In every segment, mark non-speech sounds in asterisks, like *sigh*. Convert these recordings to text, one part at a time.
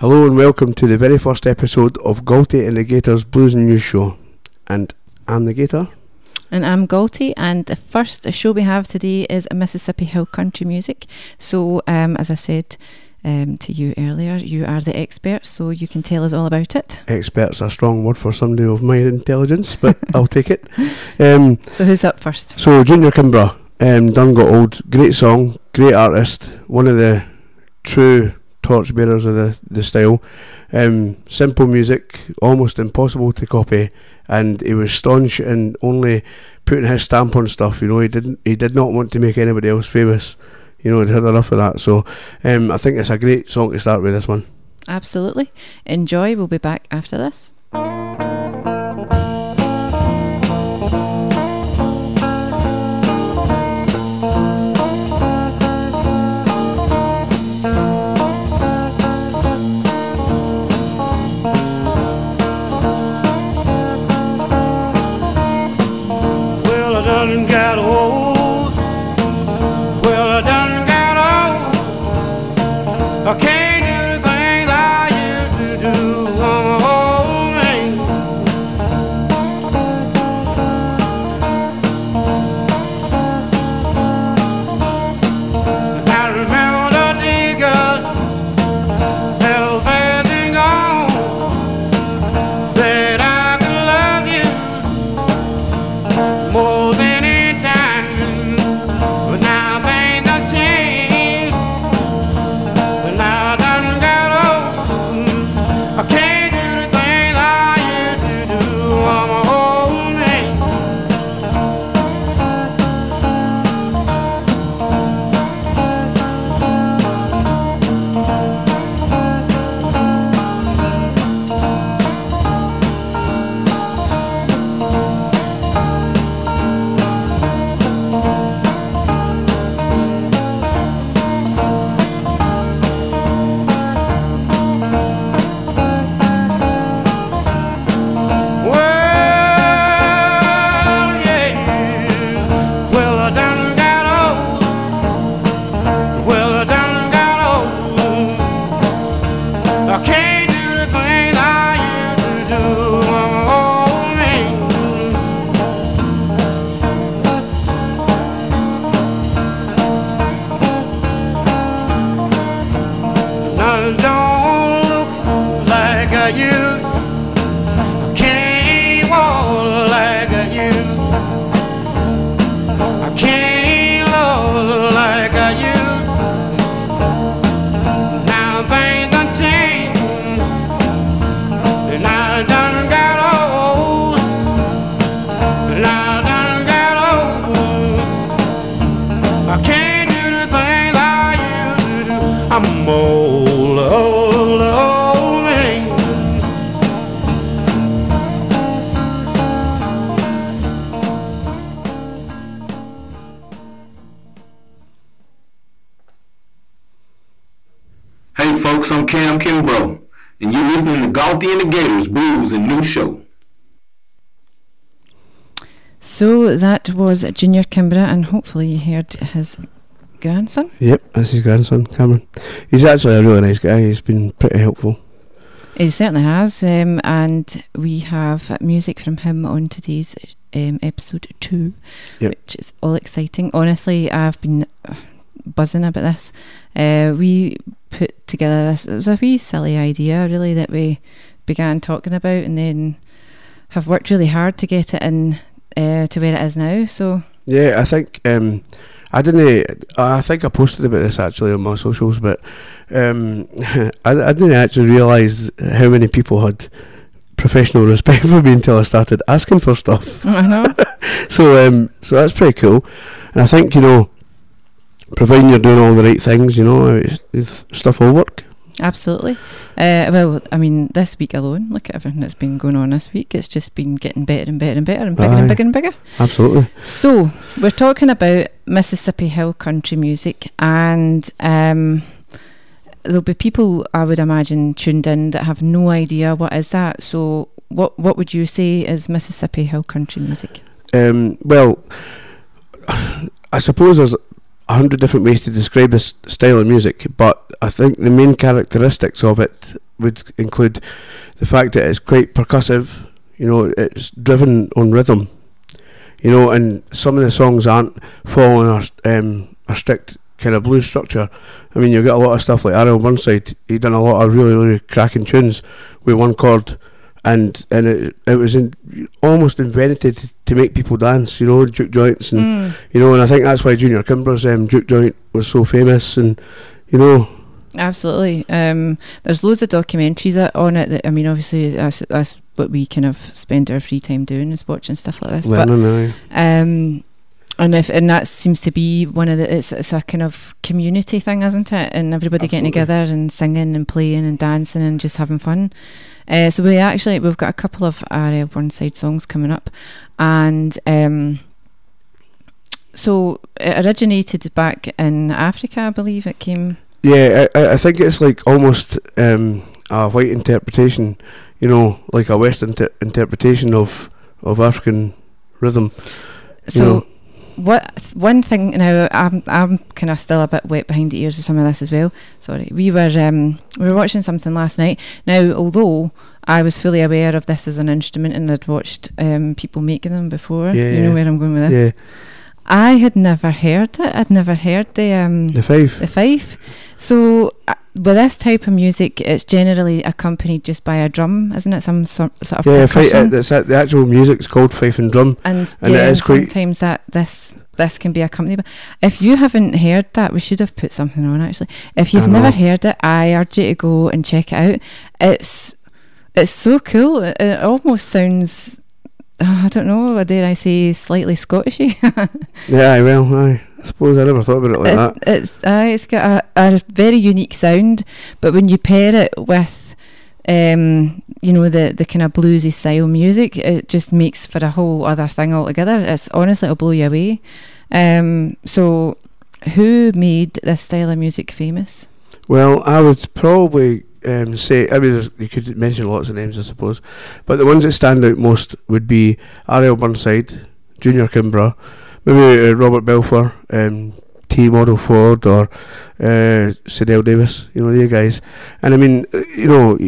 Hello and welcome to the very first episode of Galty and the Gators Blues and News Show. And I'm the Gator. And I'm Galty, and the first show we have today is Mississippi Hill Country Music. So, um, as I said um, to you earlier, you are the expert, so you can tell us all about it. Expert's a strong word for somebody of my intelligence, but *laughs* I'll take it. Um, So, who's up first? so, Junior Kimbrough, um, Done Got Old, great song, great artist, one of the true torchbearers of the, the style. Um, simple music, almost impossible to copy, and he was staunch in only putting his stamp on stuff. You know, he didn't, he did not want to make anybody else famous. You know, he'd had enough of that. So, um, I think it's a great song to start with. This one. Absolutely. Enjoy. We'll be back after this. Folks, I'm Cam Kimbrough, and you're listening to Galty and the Gators Blues and New Show. So, that was Junior Kimbrough, and hopefully, you heard his grandson. Yep, that's his grandson, Cameron. He's actually a really nice guy. He's been pretty helpful. He certainly has, um, and we have music from him on today's um, episode two, Yep. which is all exciting. Honestly, I've been uh, buzzing about this. Uh, we put together this. It was a wee silly idea, really, that we began talking about, and then have worked really hard to get it in uh, to where it is now. So Yeah, I think um, I didn't. I think I posted about this actually on my socials, but um, *laughs* I, I didn't actually realise how many people had professional respect *laughs* for me until I started asking for stuff. I know. *laughs* So, um, so that's pretty cool. And I think you know, providing you're doing all the right things, you know, it's, it's, stuff will work. Absolutely. Uh, well, I mean, this week alone, look at everything that's been going on this week. It's just been getting better and better and better and bigger Aye. and bigger and bigger. Absolutely. So, we're talking about Mississippi Hill country music, and um, there'll be people, I would imagine, tuned in that have no idea what is that. So, what what would you say is Mississippi Hill country music? Um, well, *sighs* I suppose there's a hundred different ways to describe this style of music, but I think the main characteristics of it would include the fact that it's quite percussive. You know, it's driven on rhythm. You know, and some of the songs aren't following a, um, a strict kind of blues structure. I mean, you get a lot of stuff like R.L. Burnside. He done a lot of really, really cracking tunes with one chord, and and it it was in, almost invented to make people dance. You know, juke joints and Mm, you know, and I think that's why Junior Kimbrough's um, juke joint was so famous. And you know, absolutely. Um, there's loads of documentaries on it. That I mean, obviously, that's that's what we kind of spend our free time doing is watching stuff like this. But Lennon, aye. um, and if and that seems to be one of the it's it's a kind of community thing, isn't it? And everybody getting together and singing and playing and dancing and just having fun. Uh, so we actually we've got a couple of R.L. Burnside songs coming up, and um, so it originated back in Africa, I believe. It came. Yeah, I, I- think it's like almost um, a white interpretation, you know, like a Western inter- interpretation of of African rhythm. So know. What one thing now I'm I'm kind of still a bit wet behind the ears with some of this as well. Sorry, we were um we were watching something last night. Now, although I was fully aware of this as an instrument and I'd watched um people making them before, you Yeah. know where I'm going with this. Yeah, I had never heard it. I'd never heard the um the five. the fife. So uh, with this type of music, it's generally accompanied just by a drum, isn't it? Some sort, sort of Yeah, fi- percussion. uh, the actual music's called fife and drum. and, and yeah, it and sometimes that this this can be accompanied. By, if you haven't heard that, we should have put something on actually. If you've never heard it, I urge you to go and check it out. It's it's so cool. It, it almost sounds. *sighs* I don't know. Dare I say slightly Scottishy? *laughs* Yeah, well. I suppose I never thought about it like that. It- It's uh, it's got a, a very unique sound, but when you pair it with, um, you know the the kind of bluesy style music, it just makes for a whole other thing altogether. It's honestly it'll blow you away. Um, so, who made this style of music famous? Well, I would probably um, say, I mean, you could mention lots of names, I suppose, but the ones that stand out most would be R.L. Burnside, Junior Kimbrough, maybe uh, Robert Belfour, um, T. Model Ford, or uh, CeDell Davis, you know, the guys. And I mean, uh, you know,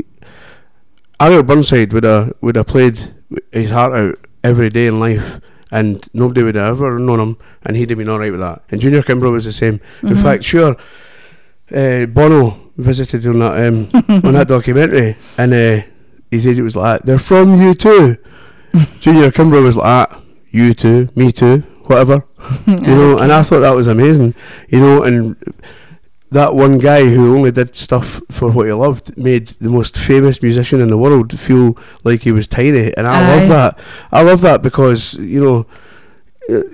R.L. Burnside would have would have played his heart out every day in life. And nobody would have ever known him, and he'd have been all right with that. And Junior Kimbrough was the same. In Mhm. fact, sure, uh, Bono visited on that um, *laughs* on that documentary, and uh, his agent was like, "They're from U2." *laughs* Junior Kimbrough was like, "You too, me too, whatever." *laughs* You know, and I thought that was amazing. You know, and that one guy who only did stuff for what he loved made the most famous musician in the world feel like he was tiny, and I Aye. love that. I love that because you know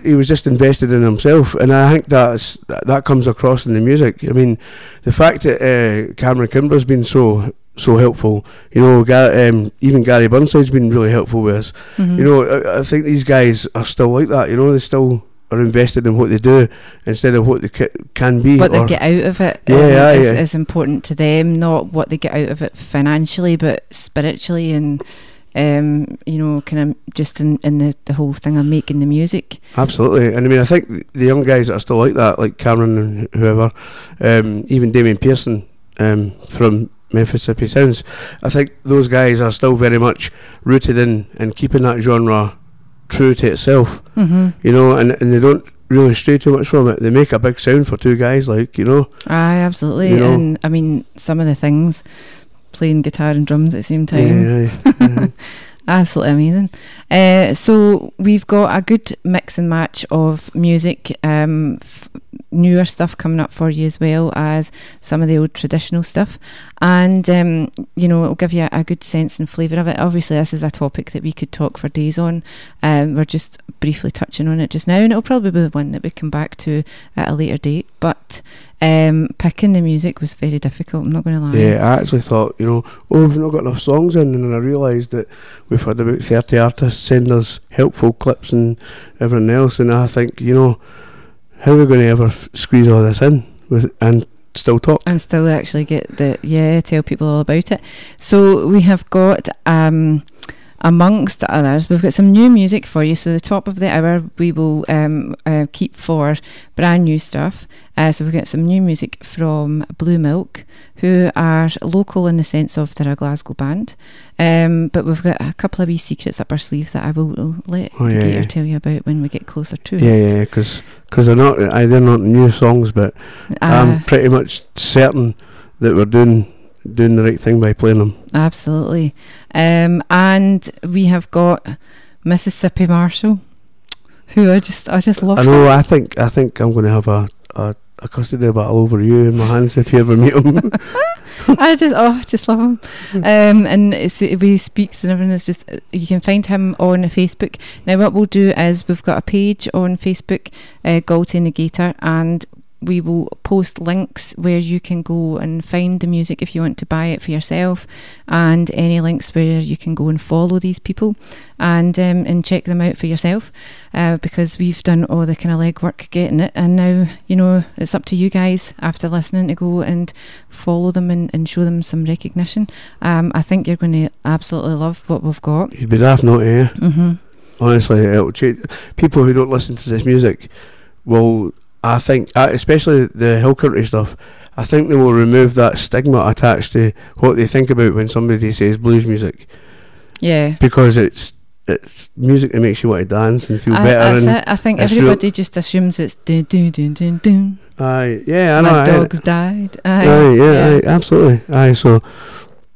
he was just invested in himself, and I think that's that, that comes across in the music. I mean, the fact that uh, Cameron Kimbrough's been so so helpful, you know, Ga- um, even Gary Burnside's been really helpful with us. Mhm. You know, I, I think these guys are still like that. You know, they still are invested in what they do instead of what they ca- can be. what they get out of it Yeah, um, yeah, is, yeah. is important to them, not what they get out of it financially, but spiritually and um, you know, kind of just in, in the, the whole thing of making the music. Absolutely, and I mean, I think the young guys that are still like that, like Cameron and whoever, um, even Damien Pearson um, from Memphis Mississippi Sounds, I think those guys are still very much rooted in and keeping that genre true to itself, Mm-hmm. you know, and, and they don't really stray too much from it. They make a big sound for two guys, like you know. Aye, absolutely. You know. And I mean, some of the things, playing guitar and drums at the same time, Yeah, aye. *laughs* absolutely amazing. Uh, so we've got a good mix and match of music, um, f- newer stuff coming up for you as well as some of the old traditional stuff, and um, you know it'll give you a, good sense and flavour of it. Obviously, this is a topic that we could talk for days on. Um, we're just briefly touching on it just now, and it'll probably be the one that we come back to at a later date. But um, picking the music was very difficult. I'm not going to lie. Yeah, I actually thought, you know, oh, we've not got enough songs in, and then I realised that we've had about 30 artists send us helpful clips and everything else, and I think, you know, how are we going to ever f- squeeze all this in with and still talk? and still actually get the yeah tell people all about it so we have got um amongst others, we've got some new music for you. So the top of the hour, we will um, uh, keep for brand new stuff. Uh, so we've got some new music from Blue Milk, who are local in the sense of they're a Glasgow band. Um, but we've got a couple of wee secrets up our sleeve that I will let Oh, the yeah, Gator yeah. tell you about when we get closer to Yeah, it. yeah, because they're not I, they're not new songs, but I'm Uh, pretty much certain that we're doing doing the right thing by playing them. Absolutely. Um, and we have got Mississippi Marshall, who I just I just love. I know. I think I think I'm going to have a, a a custody battle over you in my hands if you ever meet him. *laughs* I just oh I just love him. Um, and it's, the way he speaks and everything is just you can find him on Facebook. Now what we'll do is we've got a page on Facebook, uh, Galty Negator, and we will post links where you can go and find the music if you want to buy it for yourself, and any links where you can go and follow these people and um, and check them out for yourself. Uh, because we've done all the kind of legwork getting it, and now you know it's up to you guys after listening to go and follow them and, and show them some recognition. Um, I think you're going to absolutely love what we've got. You'd be daft not to. eh? hmm Honestly, it'll change. People who don't listen to this music will, I think, uh, especially the hill country stuff. I think they will remove that stigma attached to what they think about when somebody says blues music Yeah. because it's it's music that makes you want to dance and feel I, better. that's And it. I think everybody just assumes it's dun dun dun dun dun. aye, yeah, I know. My dog's died. Aye, aye, yeah, aye, absolutely. Aye, so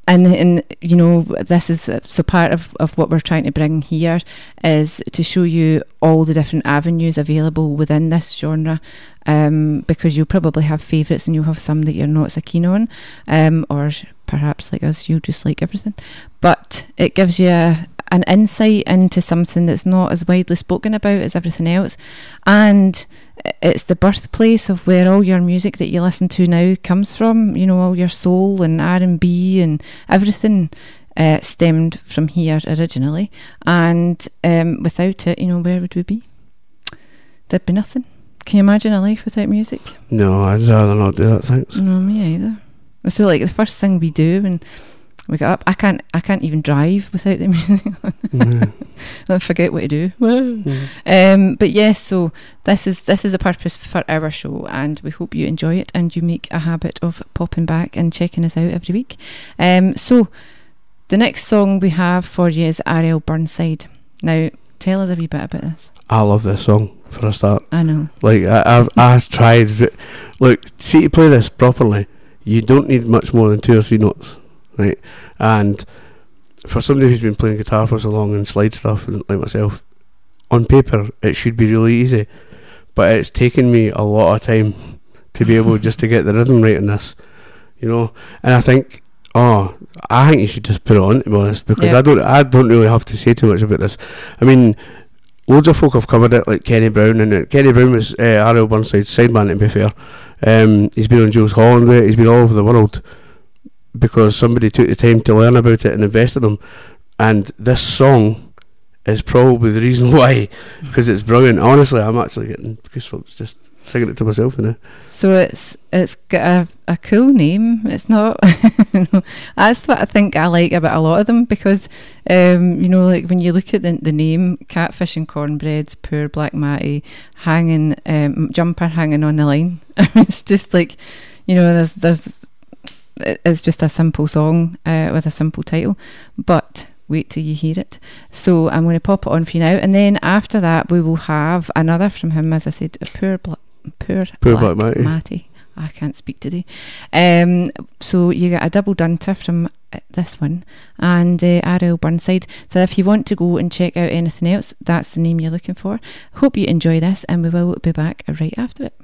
and and you know this is so part of, of what we're trying to bring here is to show you all the different avenues available within this genre um, because you'll probably have favourites and you'll have some that you're not so keen on um, or perhaps like us you just like everything. But it gives you a, an insight into something that's not as widely spoken about as everything else and it's the birthplace of where all your music that you listen to now comes from you know all your soul and r&b and everything uh, stemmed from here originally and um, without it you know where would we be there'd be nothing can you imagine a life without music no, I'd rather not do that. Thanks. no me either it's like the first thing we do when we get up i can't i can't even drive without the music *laughs* on Mm, i forget what to do mm. um, but yes, so this is this is a purpose for our show, and we hope you enjoy it and you make a habit of popping back and checking us out every week. Um, so the next song we have for you is R.L. Burnside. Now, tell us a wee bit about this. I love this song for a start. I know. Like I, I've I've tried. Look, see to play this properly, you don't need much more than two or three notes, right? And for somebody who's been playing guitar for so long and slide stuff and like myself, on paper it should be really easy, but it's taken me a lot of time to be able just to get the rhythm right in this, you know. And I think, oh, I think you should just put it on to be honest, because Yeah. I don't I don't really have to say too much about this. I mean loads of folk have covered it, like Kenny Brown, and uh, Kenny Brown was uh, R.L. Burnside's sideman. To be fair, um, he's been on Jools Holland. He's been all over the world because somebody took the time to learn about it and invest in him. And this song is probably the reason *laughs* why, because it's brilliant. Honestly, I'm actually getting goosebumps just singing it to myself now. So it's it's got a, a cool name. It's not. *laughs* that's what I think I like about a lot of them because, um, you know, like when you look at the the name, catfish and cornbread, poor black matty, hanging um, jumper hanging on the line. *laughs* it's just like, you know, there's there's. It- It's just a simple song uh, with a simple title, but wait till you hear it. So I'm going to pop it on for you now, and then after that we will have another from him. As I said, a poor black, poor, Poor Black Matty. Matty. I can't speak today. Um, so you get a double dunter from uh, this one and uh, Burnside. So if you want to go and check out anything else, that's the name you're looking for. Hope you enjoy this, and we will be back right after it.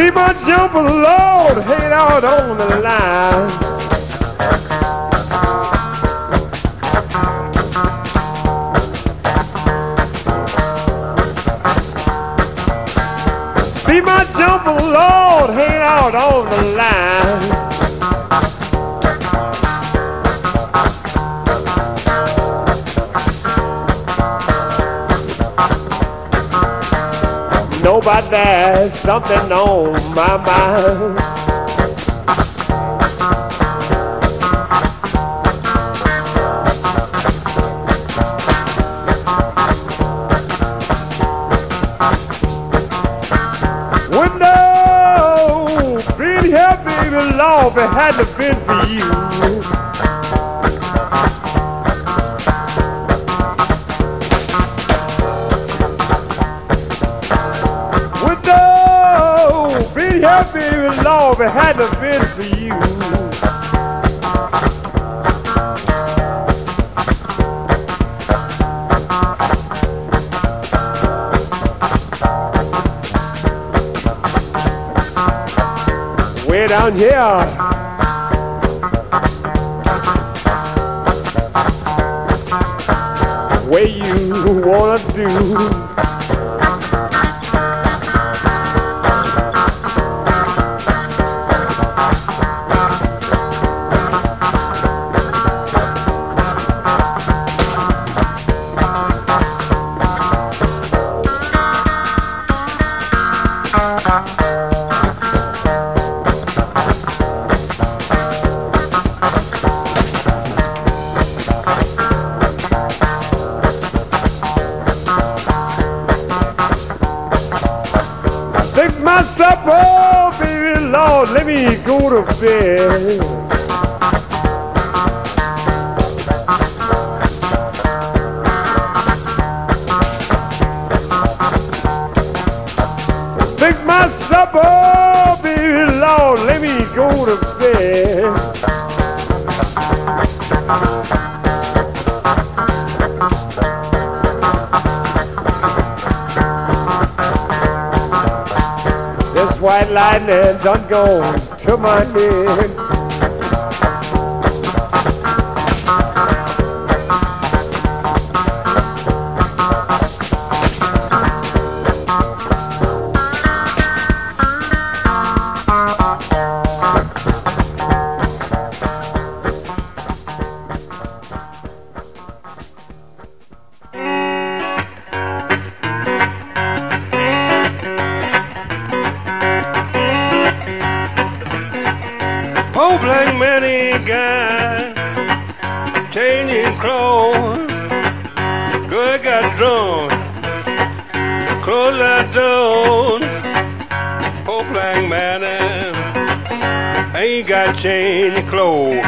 See my jumper Lord hanging out on the line. See my jumper Lord hanging out on the line. About that, something on my mind. Window, baby, Lord, if it hadn't been for you. Lord, if it hadn't been for you. Way down here. Way you wanna do. Gone to my head. Ain't got changing clothes.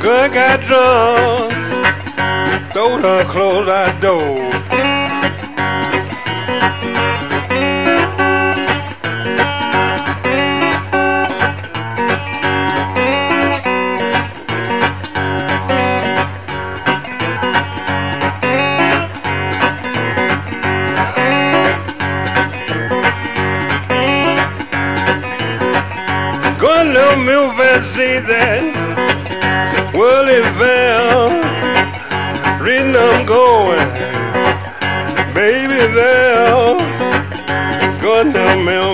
Good got drunk throw her clothes out door. Going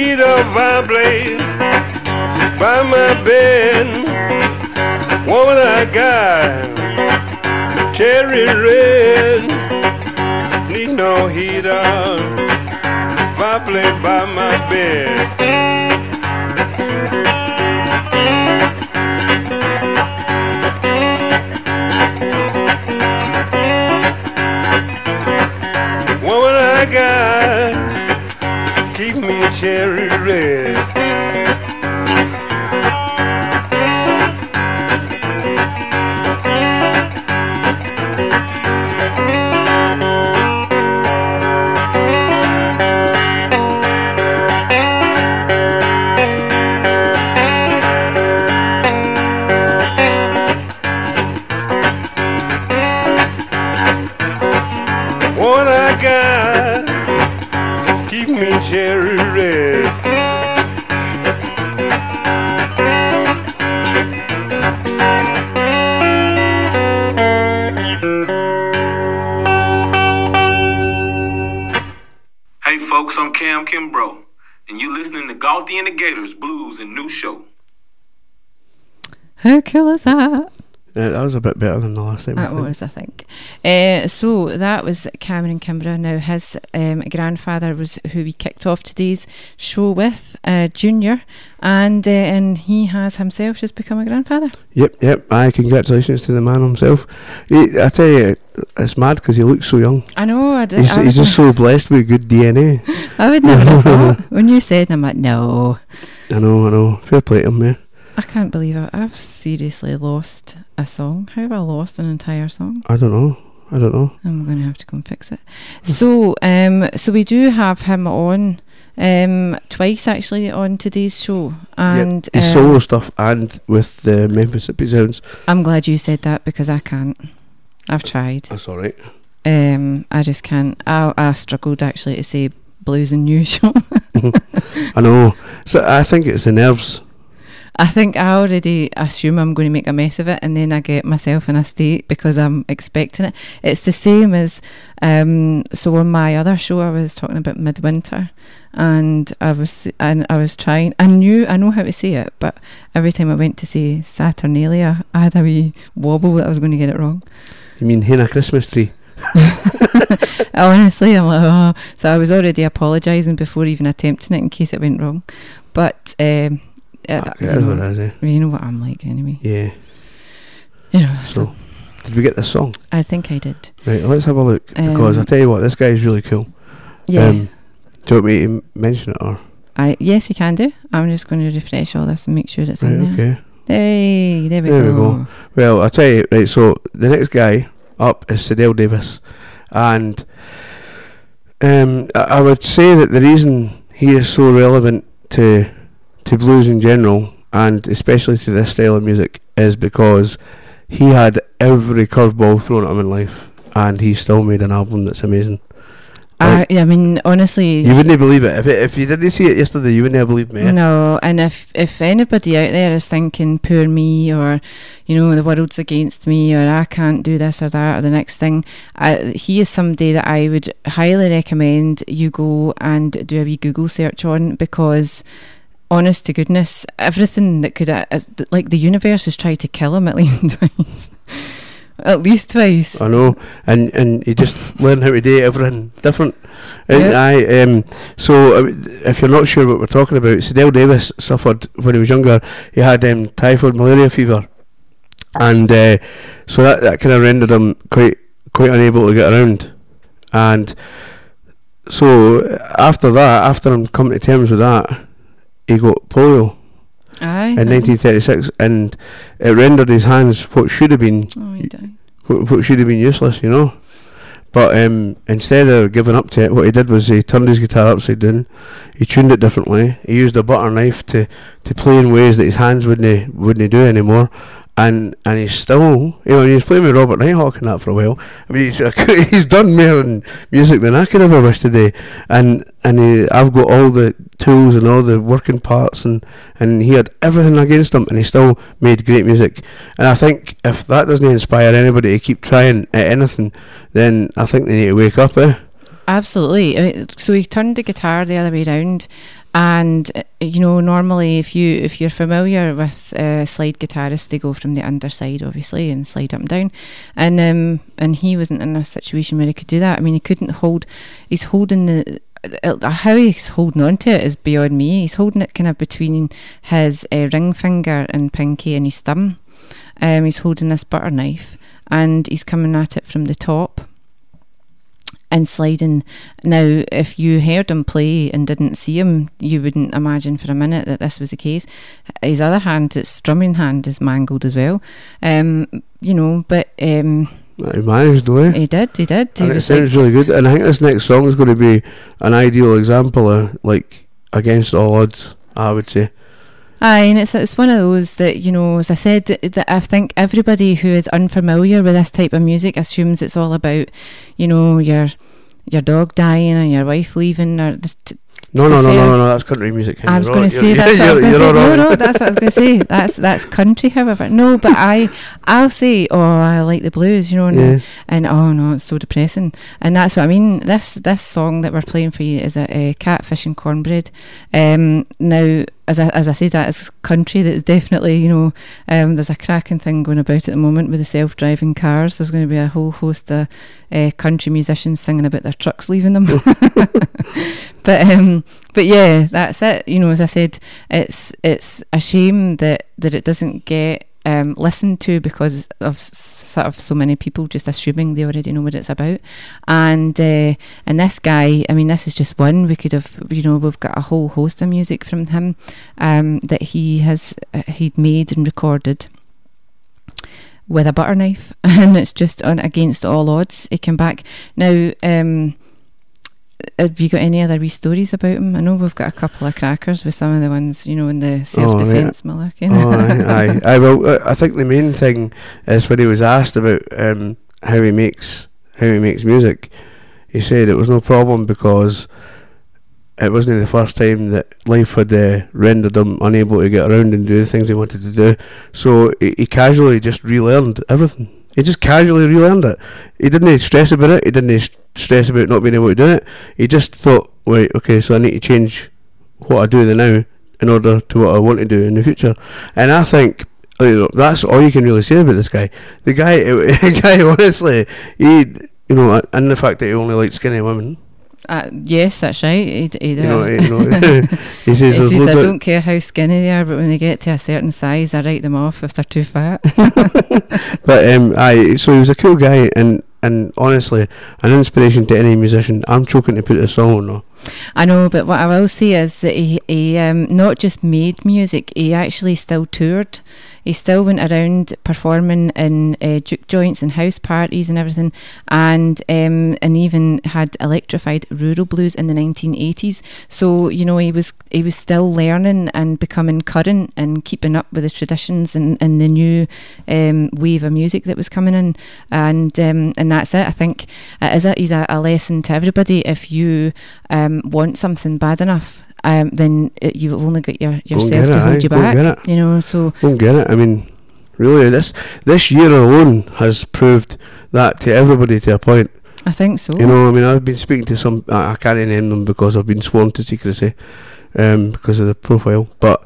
No heater vibrate by my bed. Woman, I got cherry red. Need no heater vibrate by my bed. Cherry red. Cam Kimbrough, and you listening to Galty and the Gators Blues and New Show. How cool is that? Yeah, that was a bit better than the last time. I That think. was, I think. Uh, so that was Cameron Kimbrough. Now his um, grandfather was who we kicked off today's show with, uh, Junior, and uh, and he has himself just become a grandfather. Yep, yep. Aye, congratulations to the man himself. He, I tell you, it's mad because he looks so young. I know. I, did, He's, I, he's just so blessed with good DNA. *laughs* I would never have thought *laughs* when you said. I'm like, no, I know, I know. Fair play to him, yeah. I can't believe it. I've seriously lost a song. How have I lost an entire song? I don't know. I don't know. I'm going to have to go and fix it. So, um, so we do have him on, um, twice actually on today's show, and His um, solo stuff and with the Memphissippi Sounds. I'm glad you said that because I can't. I've tried. That's all right. Um, I just can't. I, I struggled actually to say blues and *laughs* usual. *laughs* I know. So I think it's the nerves. I think I already assume I'm going to make a mess of it, and then I get myself in a state because I'm expecting it. It's the same as um. So on my other show, I was talking about midwinter, and I was and I was trying. I knew I know how to say it, but every time I went to say Saturnalia, I had a wee wobble that I was going to get it wrong. You mean Hannah Christmas tree? *laughs* *laughs* Honestly, I'm like, oh. So I was already apologising before even attempting it in case it went wrong. But um, uh, Fuck, you, That is what know, it is, eh? you know what I'm like anyway. Yeah. You know, So, did we get the song? I think I did. Right, let's have a look. Because I Um, tell you what, this guy is really cool. Yeah. Um, do you want me to mention it or? I yes, you can do. I'm just going to refresh all this and make sure it's Right, in there. okay. Hey, there we There we go. go. Well, I'll tell you, right, so the next guy up is CeDell Davis. And um, I I would say that the reason he is so relevant to to blues in general, and especially to this style of music, is because he had every curveball thrown at him in life, and he still made an album that's amazing. I, I mean, honestly, You wouldn't believe it if it, if you didn't see it yesterday. You wouldn't have believed me. No, and if if anybody out there is thinking poor me or you know the world's against me or I can't do this or that or the next thing, I, he is somebody that I would highly recommend you go and do a wee Google search on because. Honest to goodness, everything that could, uh, uh, like the universe has tried to kill him at *laughs* least twice. at least twice. I know, and and you just learn how to do everything different. And Yeah. I um so uh, if you're not sure what we're talking about, CeDell Davis suffered when he was younger. He had um, typhoid malaria fever, and uh, so that that kind of rendered him quite quite unable to get around, and so after that, after him coming to terms with that, he got polio Aye. in 1936, and it rendered his hands what should have been Oh, what, what should have been useless, you know. But um, instead of giving up to it, what he did was he turned his guitar upside down. He tuned it differently. He used a butter knife to, to play in ways that his hands wouldn't wouldn't do anymore. And and he's still, you know, he's playing with Robert Nighthawk and that for a while. I mean, he's *laughs* he's done more in music than I could ever wish today. And and he, I've got all the tools and all the working parts, and and he had everything against him, and he still made great music. And I think if that doesn't inspire anybody to keep trying at anything, then I think they need to wake up, eh? Absolutely. I mean, so he turned the guitar the other way round, and uh, you know normally if you if you're familiar with uh, slide guitarists, they go from the underside obviously and slide up and down, and um and he wasn't in a situation where he could do that. I mean, he couldn't hold. He's holding the. Uh, how he's holding on to it is beyond me. He's holding it kind of between his uh, ring finger and pinky and his thumb. Um, he's holding this butter knife and he's coming at it from the top and sliding. Now, if you heard him play and didn't see him, you wouldn't imagine for a minute that this was the case. His other hand, his strumming hand, is mangled as well. Um, you know, but um, He managed, though, eh? he did, he did. He and it sounds like, really good. And I think this next song is going to be an ideal example of, like, against all odds, I would say. Aye, and it's it's one of those that you know, as I said, that, I think everybody who is unfamiliar with this type of music assumes it's all about, you know, your your dog dying and your wife leaving, or the, No, no, no, no, no, no. That's country music. I was going to say you're- that's what I was going to say. No, no, that's what I was going to say. *laughs* That's that's country, however. No, but I I'll say, oh, I like the blues, you know, and, Yeah. and oh no, it's so depressing. And that's what I mean. This this song that we're playing for you is a, a catfish and cornbread. Um, now, as I as I said, that is country. That's definitely you know, um, there's a cracking thing going about at the moment with the self driving cars. There's going to be a whole host of uh, country musicians singing about their trucks leaving them. *laughs* *laughs* but um, but yeah, that's it. You know, as I said, it's it's a shame that that it doesn't get um, listened to because of sort of so many people just assuming they already know what it's about. And uh, and this guy, I mean, this is just one. We could have, you know, we've got a whole host of music from him um, that he has uh, he'd made and recorded with a butter knife, *laughs* and it's just on against all odds. He came back now. Um, have you got any other wee stories about him? I know we've got a couple of crackers with some of the ones, you know, in the self defence malarkey. Oh, aye, aye. *laughs* I well, I think the main thing is when he was asked about um, how he makes how he makes music, he said it was no problem because it wasn't the first time that life had uh, rendered him unable to get around and do the things he wanted to do. So he, he casually just relearned everything. He just casually relearned it. He didn't stress about it. He didn't stress about not being able to do it. He just thought, wait, okay, so I need to change what I do now in order to what I want to do in the future. And I think you know, that's all you can really say about this guy. The guy, *laughs* the guy, honestly, he, you know, and the fact that he only likes skinny women. Uh, yes, that's right. He, d- he, You know, you know *laughs* he says *laughs* He says, I don't care how skinny they are, but when they get to a certain size, I write them off if they're too fat. *laughs* But um, I so he was a cool guy, and and honestly, an inspiration to any musician. I'm choking to put this song on. though. I know, but what I will say is that he, he um, not just made music, he actually still toured. He still went around performing in uh, juke joints and house parties and everything, and um, and even had electrified rural blues in the 1980s. So you know he was he was still learning and becoming current and keeping up with the traditions and, and the new um, wave of music that was coming in, and um, and that's it. I think it is a, is a, a lesson to everybody. If you um, want something bad enough, um, then it, you've only got your, yourself get it, to hold aye, you back. get it. You know, so Don't get it. I mean, really, this this year alone has proved that to everybody to a point. I think so. You know, I mean, I've been speaking to some. I I can't name them because I've been sworn to secrecy, um, because of the profile. But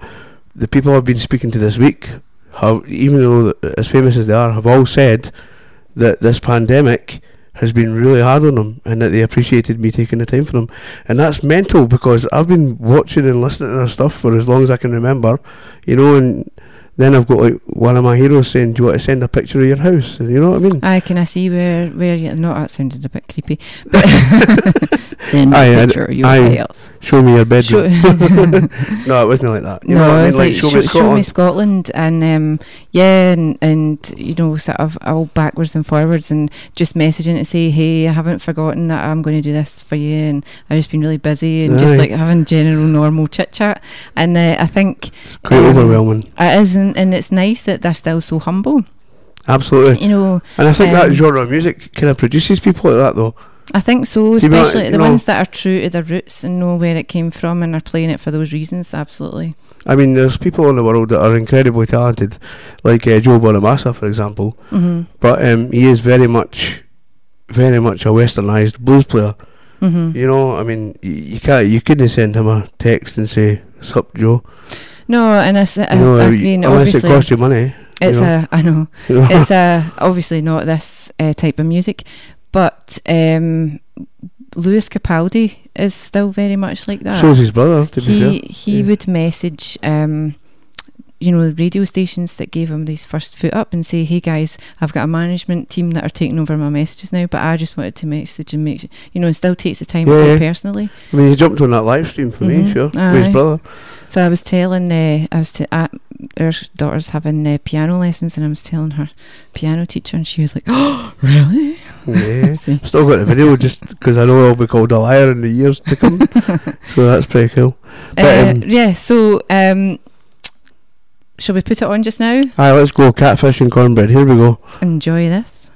the people I've been speaking to this week have, even though as famous as they are, have all said that this pandemic has been really hard on them, and that they appreciated me taking the time for them. And that's mental because I've been watching and listening to their stuff for as long as I can remember. You know, and then I've got like one of my heroes saying, "Do you want to send a picture of your house?" And you know what I mean? I can I see where where you no that sounded a bit creepy. *laughs* *laughs* Send me Aye, picture of your aye. house. Show me your bedroom. *laughs* *laughs* No, it wasn't like that. You no, know what I mean? Like, like show, me show me Scotland. Scotland, and um, yeah, and, and you know, sort of all backwards and forwards, and just messaging to say, hey, I haven't forgotten that I'm going to do this for you, and I've just been really busy, and just like having general normal chit chat, and uh, I think It's quite um, overwhelming. it is, and, and it's nice that they're still so humble. Absolutely. You know, And I think that um, genre of music kind of produces people like that, though. I think so, especially you the know- ones that are true to their roots and know where it came from and are playing it for those reasons. Absolutely. I mean, there's people in the world that are incredibly talented, like uh, Joe Bonamassa, for example. hmm But um, he is very much, very much a westernised blues player. hmm You know, I mean, y- you can't, you couldn't send him a text and say, "Sup, Joe?" No, and I, uh, You know, again, unless it costs you money. it's you know. a, I know, *laughs* know? it's a, obviously not this uh, type of music, but um, Lewis Capaldi is still very much like that. So's his brother, to be he fair. he Yeah. would message um you know the radio stations that gave him these first foot up and say hey guys i've got a management team that are taking over my messages now but i just wanted to message and make sure you know and still takes the time Yeah, personally I mean, he jumped on that live stream for me, Mhm. sure, with his brother. so i was telling uh, i was t- uh, our daughter's having uh, piano lessons and i was telling her piano teacher and she was like oh really Yeah. *laughs* Still got the video just because I know I'll be called a liar in the years to come. *laughs* so that's pretty cool. But, uh, um, yeah so um shall we put it on just now Aye, let's go catfish and cornbread. Here we go. enjoy this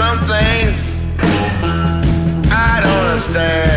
some things I don't understand.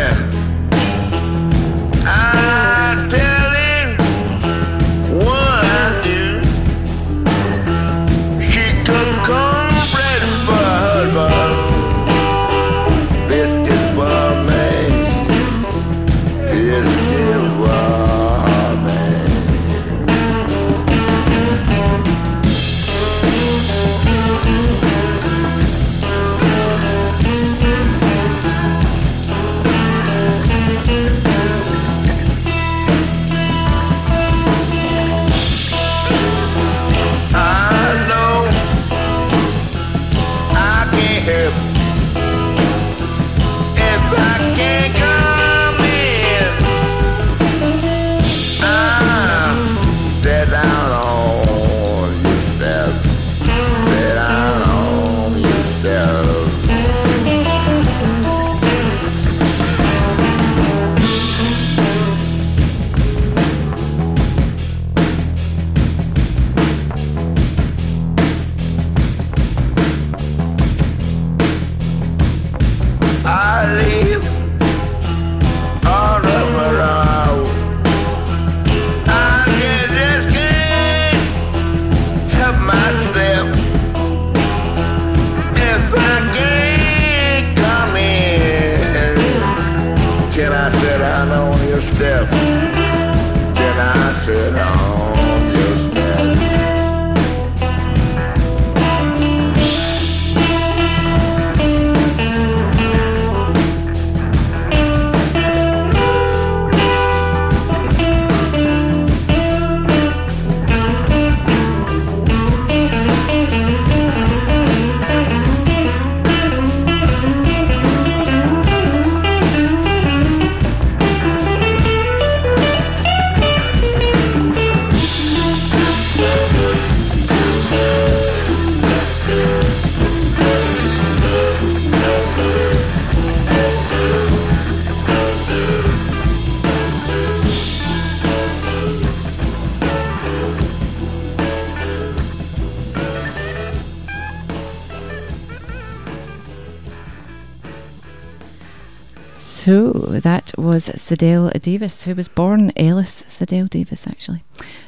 Was CeDell Davis, who was born Ellis CeDell Davis, actually.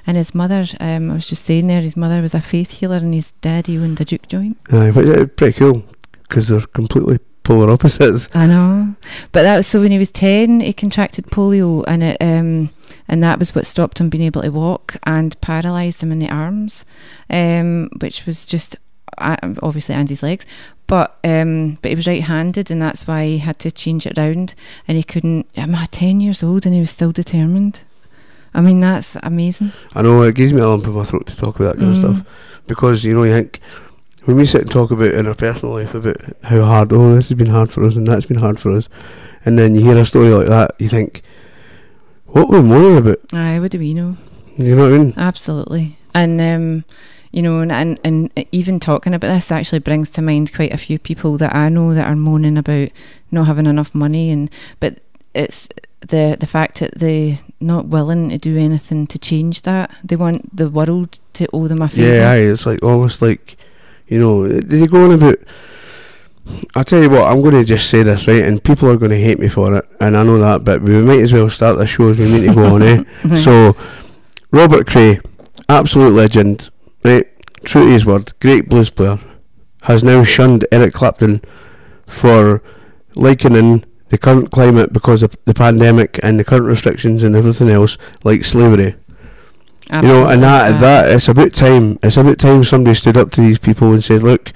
And his mother, um, I was just saying there, his mother was a faith healer and his daddy owned a juke joint. Aye, but yeah, pretty cool because they're completely polar opposites. I know. But that was so when he was 10, he contracted polio and it, um, and that was what stopped him being able to walk and paralysed him in the arms, um, which was just uh, obviously Andy's legs. But um, but he was right-handed, and that's why he had to change it around. And he couldn't. I'm ten years old, and he was still determined. I mean, that's amazing. I know it gives me a lump in my throat to talk about that kind Mm. of stuff because you know you think when we sit and talk about in our personal life about how hard oh this has been hard for us and that's been hard for us, and then you hear a story like that, you think, what were we moaning about? Aye, what do we know? You know what I mean? Absolutely. And um, you know, and, and and even talking about this actually brings to mind quite a few people that I know that are moaning about not having enough money and but it's the the fact that they're not willing to do anything to change that. They want the world to owe them a favour. Yeah, aye, it's like almost like, you know, did they go on about? I'll tell you what, I'm going to just say this, right? And people are going to hate me for it, and I know that, but we might as well start the show as we mean to go on, eh? *laughs* So, Robert Cray, absolute legend, right? True to his word, great blues player, has now shunned Eric Clapton for likening the current climate because of the pandemic and the current restrictions and everything else like slavery. You know, and that Absolutely. that it's about time. It's about time somebody stood up to these people and said, "Look,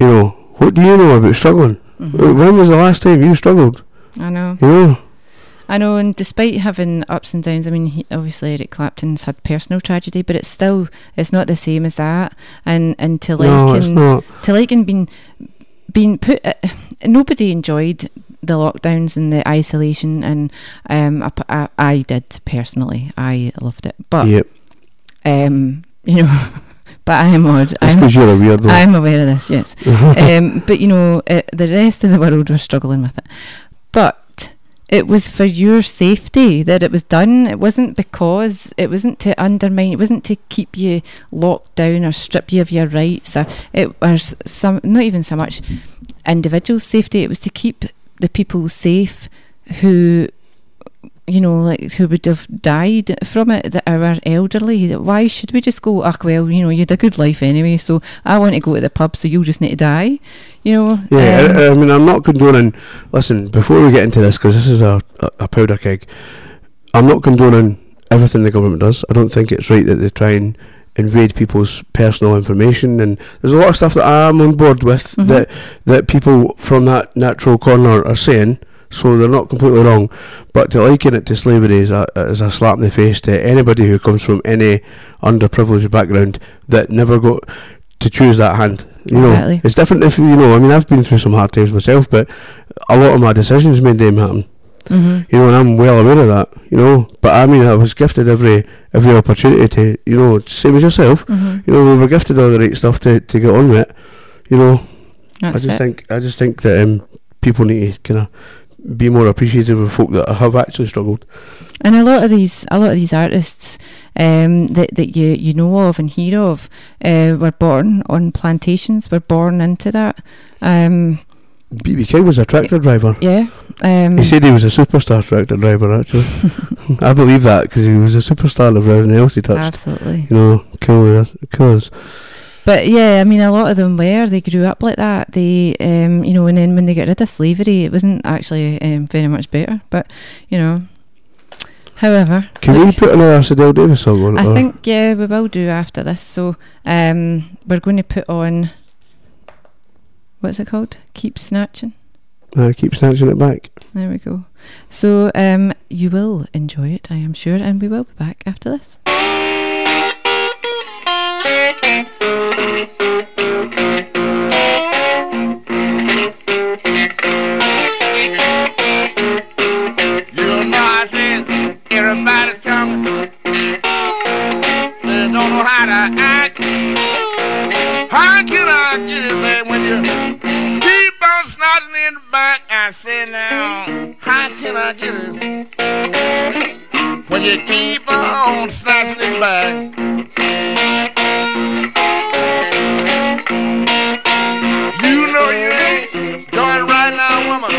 you know, what do you know about struggling? Mhm. When was the last time you struggled? I know. You know, I know, and despite having ups and downs, I mean, he, obviously Eric Clapton's had personal tragedy, but it's still it's not the same as that. And and to like no, it's and not. to like and being being put, uh, nobody enjoyed the lockdowns and the isolation, and um, I, I, I did personally, I loved it, but Yep, um, you know, *laughs* but I am odd. that's I'm, because you're a weirdo. I'm aware of this, yes. *laughs* um, but you know, uh, the rest of the world were struggling with it. but it was for your safety that it was done. It wasn't because it wasn't to undermine. It wasn't to keep you locked down or strip you of your rights. Or it was some not even so much individual safety. It was to keep the people safe who you know, like who would have died from it that are elderly. Why should we just go, ah, well, you know, you had a good life anyway, so I want to go to the pub, so you'll just need to die, you know? Yeah, um, I, I mean, I'm not condoning. Listen, before we get into this, because this is a, a, a powder keg, I'm not condoning everything the government does. I don't think it's right that they try and invade people's personal information, and there's a lot of stuff that I'm on board with Mhm. that that people from that natural corner are saying. So they're not completely wrong, but to liken it to slavery is a, is a slap in the face to anybody who comes from any underprivileged background that never got to choose that hand. You know, Exactly. it's different if you know. I mean, I've been through some hard times myself, but a lot of my decisions made them happen. mhm. You know, and I'm well aware of that. You know, but I mean, I was gifted every every opportunity to, you know, same as yourself. Mhm. You know, we were gifted all the right stuff to, to get on with it. You know, I just it. think I just think that um, people need to kind of be more appreciative of folk that have actually struggled. And a lot of these, a lot of these artists um, that that you you know of and hear of, uh, were born on plantations. Were born into that. Um, BB King was a tractor driver. yeah. Um, He said he was a superstar tractor driver. Actually, *laughs* *laughs* I believe that because he was a superstar of everything else he touched. absolutely. You know, cool, as- cool as But yeah, I mean, a lot of them were. They grew up like that. They, um, you know, and then when they got rid of slavery, it wasn't actually um, very much better. But you know, however, Can we look, put another CeDell Davis song on? I or- think yeah, we will do after this. So um, we're going to put on what's it called? Keep snatching. I keep snatching it back. There we go. So um, you will enjoy it, I am sure, and we will be back after this. Get it when you keep on in the back? You know you ain't doing right now, woman.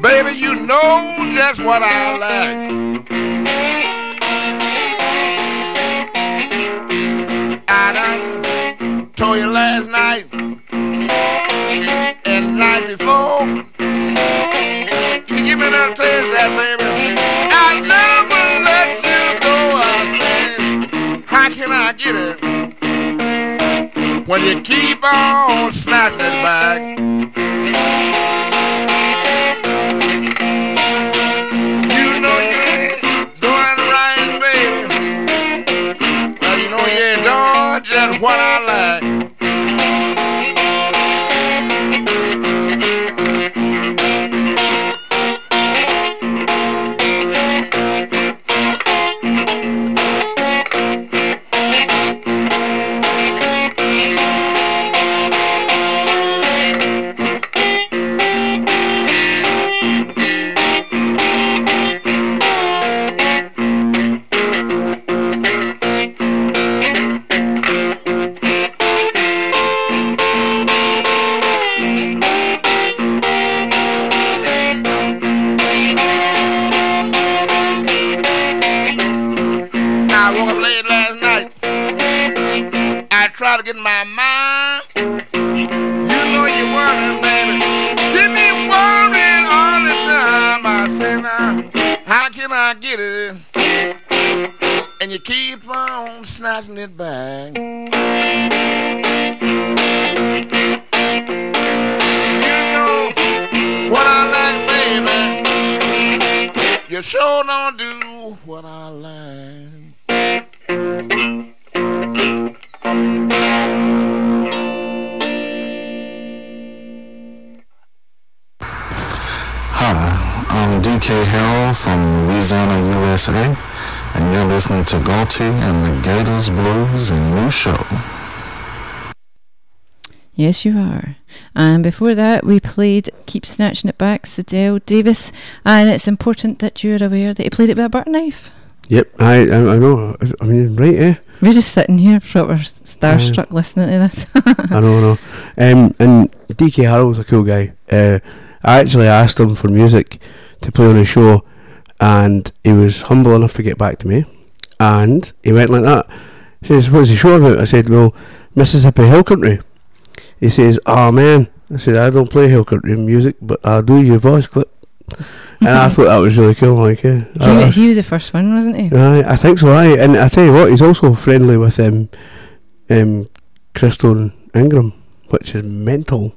Baby, you know just what I like. You keep on snatching it back? Yes, you are. And before that, we played Keep Snatching It Back, CeDell Davis. And it's important that you're aware that he played it with a butter knife. Yep, I, I, I know. I mean, right, eh? We're just sitting here, proper starstruck, listening to this. *laughs* I know, I know. Um, and DK Harrell's a cool guy. Uh, I actually asked him for music to play on his show, and he was humble enough to get back to me. And he went like that. He says, "What's the show about?" I said, "Well, Mississippi Hill Country." He says, "Oh man," I said, "I don't play hill country music, but I do your voice clip." and I *laughs* thought that was really cool. Like, yeah, he, I- was- he was the first one, wasn't he? Aye, I think so. Aye, and I tell you what, he's also friendly with um, um, Christone Ingram, which is mental.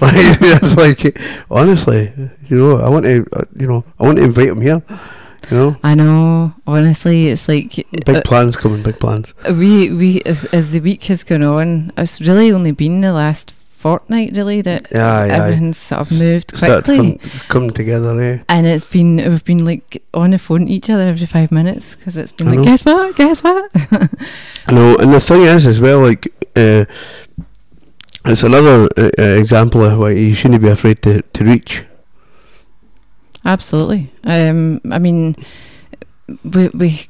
like, it's *laughs* *laughs* like honestly, you know, I want to, uh, you know, I want to invite him here. You know, I know. Honestly, it's like big uh, plans coming, big plans. we we as, as the week has gone on, it's really only been the last fortnight really that Aye, aye. everything's sort of moved quickly. come, come together, eh? And it's been we've been like on the phone to each other every five minutes because it's been I like know. guess what, guess what. *laughs* I know, and the thing is, as well, like, uh, it's another uh, uh, example of why you shouldn't be afraid to, to reach. Absolutely. Um, I mean, we, we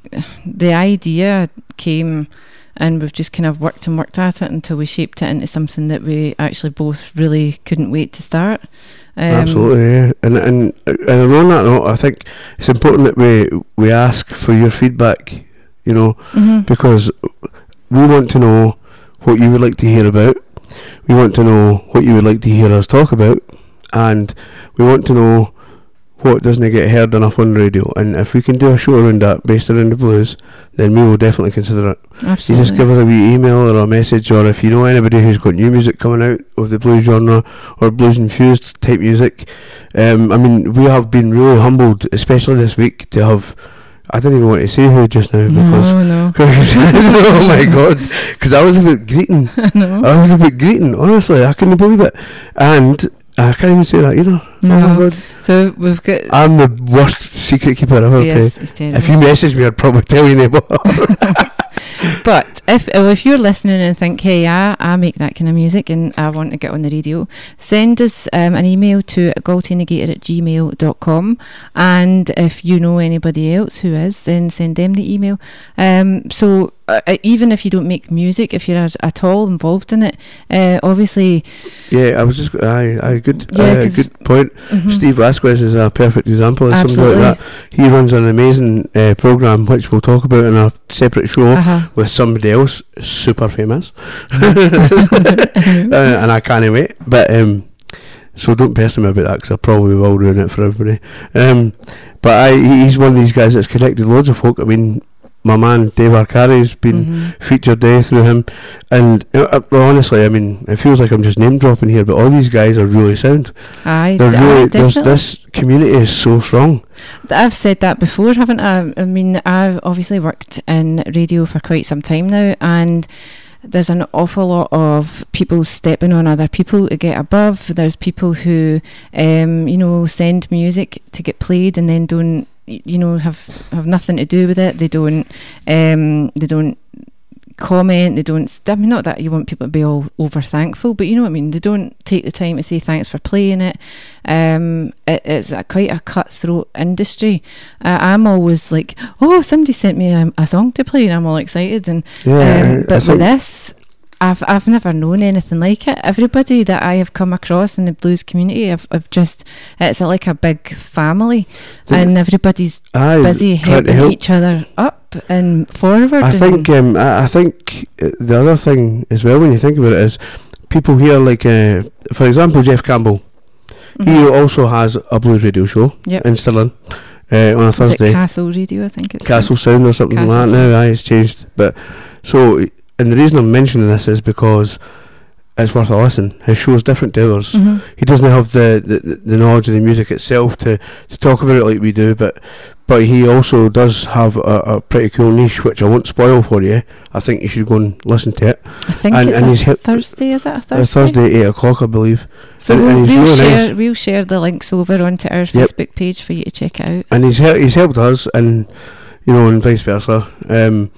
the idea came, and we've just kind of worked and worked at it until we shaped it into something that we actually both really couldn't wait to start. Um, Absolutely, yeah. And and and on that note, I think it's important that we we ask for your feedback. You know, mhm. because we want to know what you would like to hear about. We want to know what you would like to hear us talk about, and we want to know what doesn't get heard enough on the radio. And if we can do a show around that based around the blues, then we will definitely consider it. You Absolutely. just give us a wee email or a message, or if you know anybody who's got new music coming out of the blues genre or blues infused type music. Um, I mean, we have been really humbled, especially this week, to have. I don't even want to say who just now because. no, *laughs* no, oh my god! Because I was about greeting. *laughs* no. I was about greeting. Honestly, I couldn't believe it, and I can't even say that either. Oh my No. god! So we've got I'm the worst secret keeper ever. yes, it's terrible. If you message me, I'd probably tell you neighbour. *laughs* But if if you're listening and think, hey, I, I make that kind of music and I want to get on the radio, send us um, an email to galtinagator at gmail.com. And if you know anybody else who is, then send them the email. Um, so uh, uh, even if you don't make music, if you're at, all involved in it, uh, obviously, yeah, I was just. I, I good. Yeah, 'cause- good point. mhm, Steve Vasquez is a perfect example of something Absolutely. like that. He runs an amazing uh, program, which we'll talk about in a separate show uh-huh. with somebody else, super famous, *laughs* *laughs* uh, and I can't wait. But um, so don't pester me about that because I probably will ruin it for everybody. Um, but I, he's one of these guys that's connected loads of folk. I mean, my man Dave Arcari's been Mhm. featured day through him, and uh, uh, well, honestly, I mean, it feels like I'm just name dropping here, but all these guys are really sound. Aye, They're really aye, there's, definitely. this community is so strong. I've said that before, haven't I? I mean, I've obviously worked in radio for quite some time now, and there's an awful lot of people stepping on other people to get above. There's people who, um, you know, send music to get played and then don't, you know, have have nothing to do with it. They don't, um, they don't comment. They don't. I mean, not that you want people to be all over thankful, but you know what I mean. They don't take the time to say thanks for playing it. Um, it, it's a, quite a cutthroat industry. Uh, I'm always like, oh, somebody sent me a, a song to play, and I'm all excited. And Yeah, um, but with this, I've I've never known anything like it. Everybody that I have come across in the blues community, I've, I've just it's like a big family, and everybody's Aye, busy helping help. each other up and forward. I and- think um, I, I think uh, the other thing as well when you think about it is people here like uh, for example Jeff Campbell. He Mhm. also has a blues radio show Yep. in Stirling uh, on a Thursday. Castle Radio? I think it's Castle Sound or something Castle like that Sound. now. Aye, it's changed. But so, and the reason I'm mentioning this is because it's worth a listen. His show's different to ours. Mhm. He doesn't have the, the, the knowledge of the music itself to, to talk about it like we do, but but he also does have a, a pretty cool niche, which I won't spoil for you. I think you should go and listen to it. I think And- it's and a he's Thursday. Is it a Uh, Thursday? Thursday, eight o'clock, I believe. So and- we'll, and we'll really share nice. we'll share the links over onto our Facebook page for you to check out. and he's hel- he's helped us, and you know, and vice versa. Um,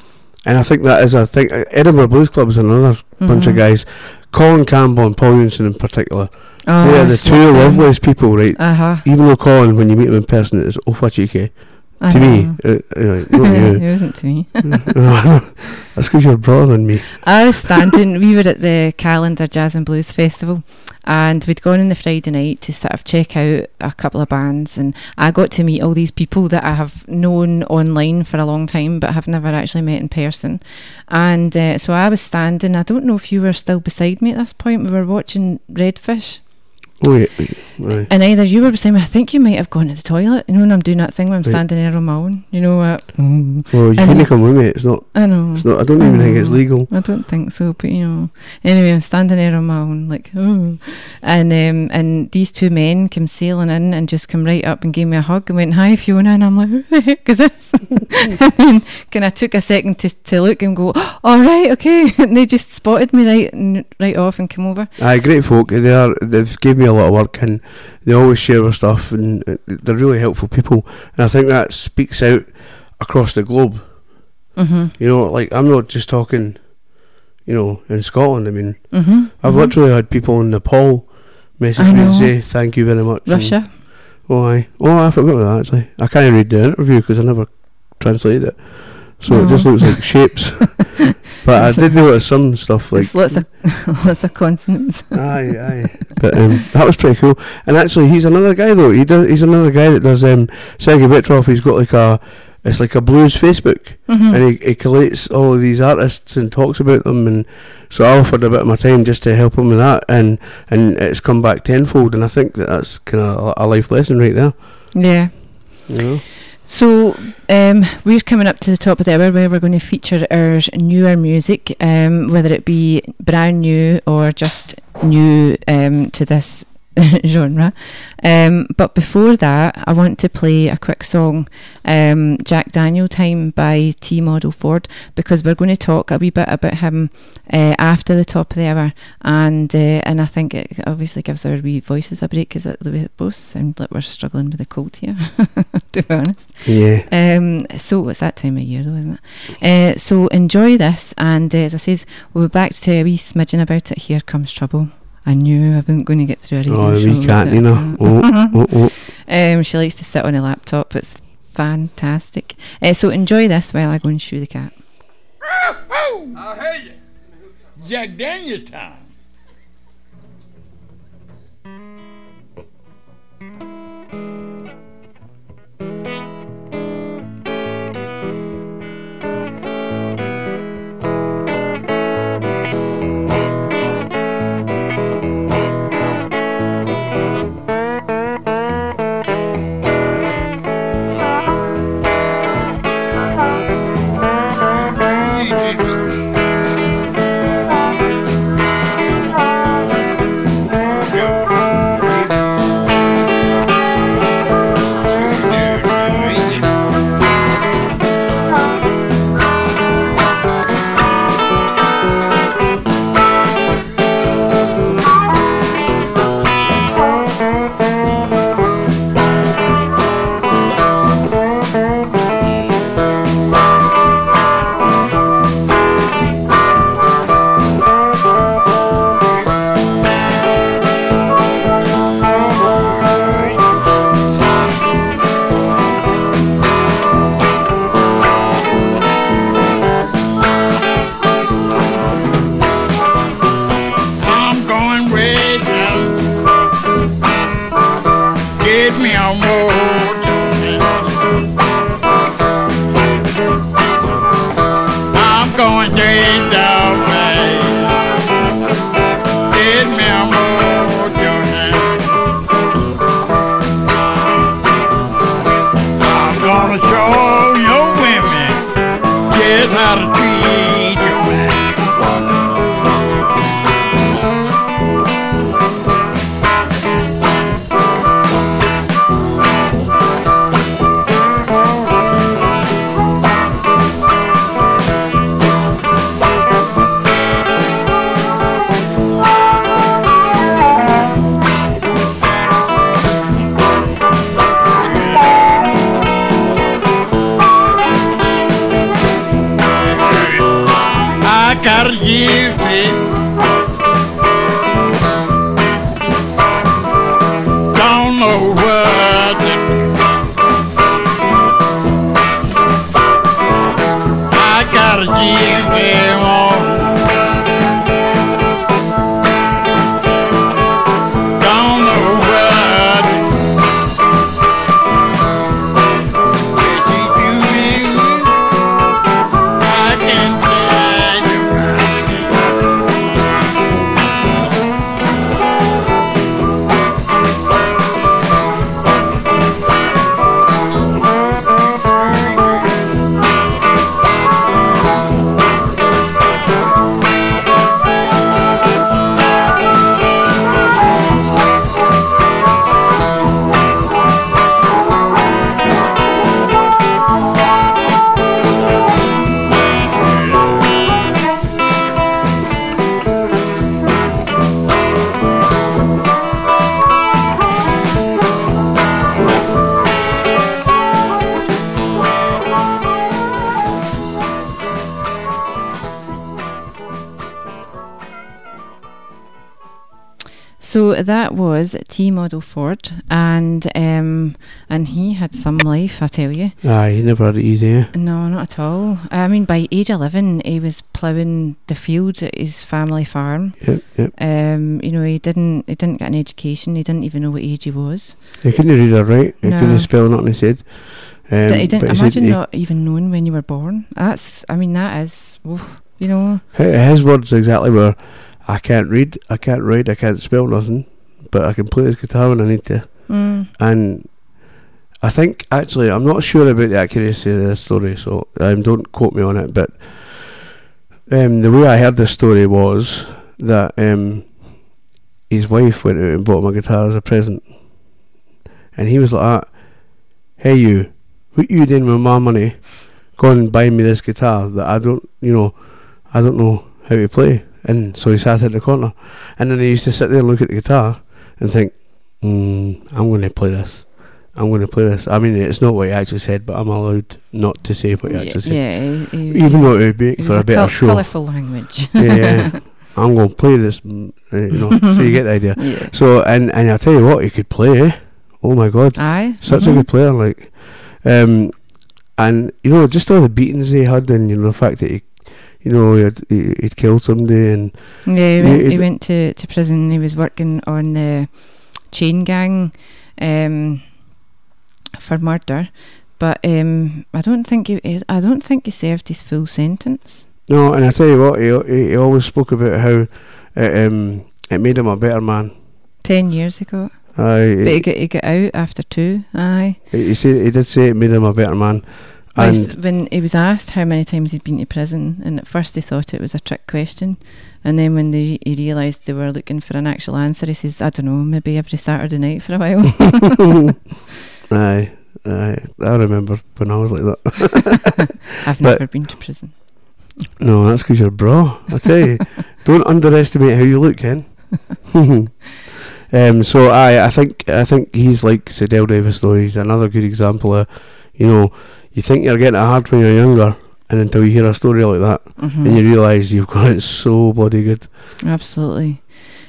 and I think that is a thing. uh, Edinburgh Blues Club is another bunch of Mhm. guys. Colin Campbell and Paul Unson in particular. Oh, they are the two loveliest people, right? Uh huh. Even though Colin, when you meet him in person, is awful cheeky. To me, uh, know, not *laughs* it wasn't to me. *laughs* That's because you're broader than me. I was standing. we were at the Callander Jazz and Blues Festival, and we'd gone on the Friday night to sort of check out a couple of bands, and I got to meet all these people that I have known online for a long time, but have never actually met in person. And uh, so I was standing. I don't know if you were still beside me at this point. We were watching Redfish. Oh. Aye. And either you were beside me, I think you might have gone to the toilet. You know, when I'm doing that thing where I'm Right. standing there on my own. You know what? Well, you And- can't come with me. It's not. I know. It's not. I don't even think it's Oh. legal. I don't think so, but you know. Anyway, I'm standing there on my own, like, oh. *laughs* And um, and these two men came sailing in and just come right up and gave me a hug and went, Hi, Fiona. And I'm like, *laughs* Who the heck is this? *laughs* and then kind of took a second to, to look and go, *gasps* All right, okay. And they just spotted me right right off and came over. Aye, great folk. They are. They've gave me a lot of work, and they always share their stuff, and they're really helpful people. And I think that speaks out across the globe. hmm You know, like I'm not just talking, you know, in Scotland. I mean, hmm I've literally had people in Nepal message me and say thank you very much. and- Russia. oh, aye. Oh, I forgot about that actually. I can't read the interview because I never translated it, so it just Oh. looks like shapes. *laughs* but I did notice some stuff like It's lots of *laughs* lots of consonants. aye, aye. But um, that was pretty cool. And actually, he's another guy though. He does. He's another guy that does. Um, Sergey Petrov. He's got like a. It's like a blues Facebook, Mhm. and he, he collates all of these artists and talks about them. And so I offered a bit of my time just to help him with that, and and it's come back tenfold. And I think that that's kind of a, a life lesson right there. Yeah. You know. So um, we're coming up to the top of the hour where we're going to feature our newer music, um, whether it be brand new or just new um, to this *laughs* genre. Um, but before that, I want to play a quick song, um, Jack Daniel Time by T Model Ford, because we're going to talk a wee bit about him uh, after the top of the hour, and uh, and I think it obviously gives our wee voices a break because we both sound like we're struggling with a cold here, *laughs* to be honest. Yeah. Um, so it's that time of year, though, isn't it? Uh, so enjoy this, and uh, as I says, we'll be back to a wee smidgen about it. Here comes trouble. I knew I wasn't going to get through a radio Oh, show we with can't, it. you know. Oh, *laughs* oh, oh. Um, she likes to sit on a laptop. It's fantastic. Uh, so enjoy this while I go and shoe the cat. I'll hear you. Jack Daniels time. That was T Model Ford, and um, and he had some life, I tell you. Aye, he never had it easy. Eh? No, not at all. I mean, by age eleven, he was ploughing the fields at his family farm. Yep, yep. Um, you know, he didn't he didn't get an education. He didn't even know what age he was. He couldn't read or write. He No. couldn't spell nothing. He said. Um, D- he didn't but he said imagine he- not even knowing when you were born. That's, I mean, that is, oof, you know. Hi- His words exactly were, "I can't read, I can't write, I can't spell nothing, but I can play this guitar when I need to." Mm, And I think actually, I'm not sure about the accuracy of this story, so um, don't quote me on it. But um, the way I heard this story was that um, his wife went out and bought him a guitar as a present, and he was like, that, "Hey, you, what you doing with my money? Go and buy me this guitar that I don't, you know, I don't know how to play." And so he sat in the corner, and then he used to sit there and look at the guitar and think, mm, "I'm going to play this." I'm going to play this. I mean, it's not what he actually said, but I'm allowed not to say what he actually said. yeah, he, he, Even though it would be it for a better col- show. colourful language. yeah, *laughs* I'm going to play this, mm, you know, so you get the idea. yeah. So, and, and I'll tell you what, he could play, eh? Oh my god. Aye. Such a mhm. good player, like. Um, and, you know, just all the beatings he had, and, you know, the fact that he, you know, he had, he, he'd killed somebody, and Yeah, he went, he went to, to prison. He was working on the chain gang um, for murder, but um, I don't think he, he- I don't think he served his full sentence. no, and I tell you what, he, he, he always spoke about how it, um, it made him a better man. Ten years ago, Aye, but he he, got he got out after two. Aye, he, said, he did say it made him a better man. And when he was asked how many times he'd been to prison, and at first he thought it was a trick question, and then when they, he realised they were looking for an actual answer, he says, "I don't know, maybe every Saturday night for a while." *laughs* *laughs* aye, aye, I remember when I was like that. *laughs* I've But- never been to prison. No, that's because you're bra. I tell you, don't underestimate how you look, Ken. um, so I, I think, I think he's like CeDell Davis though. He's another good example of, you know, you think you're getting it hard when you're younger, and until you hear a story like that, Mhm. and you realise you've got it so bloody good. Absolutely.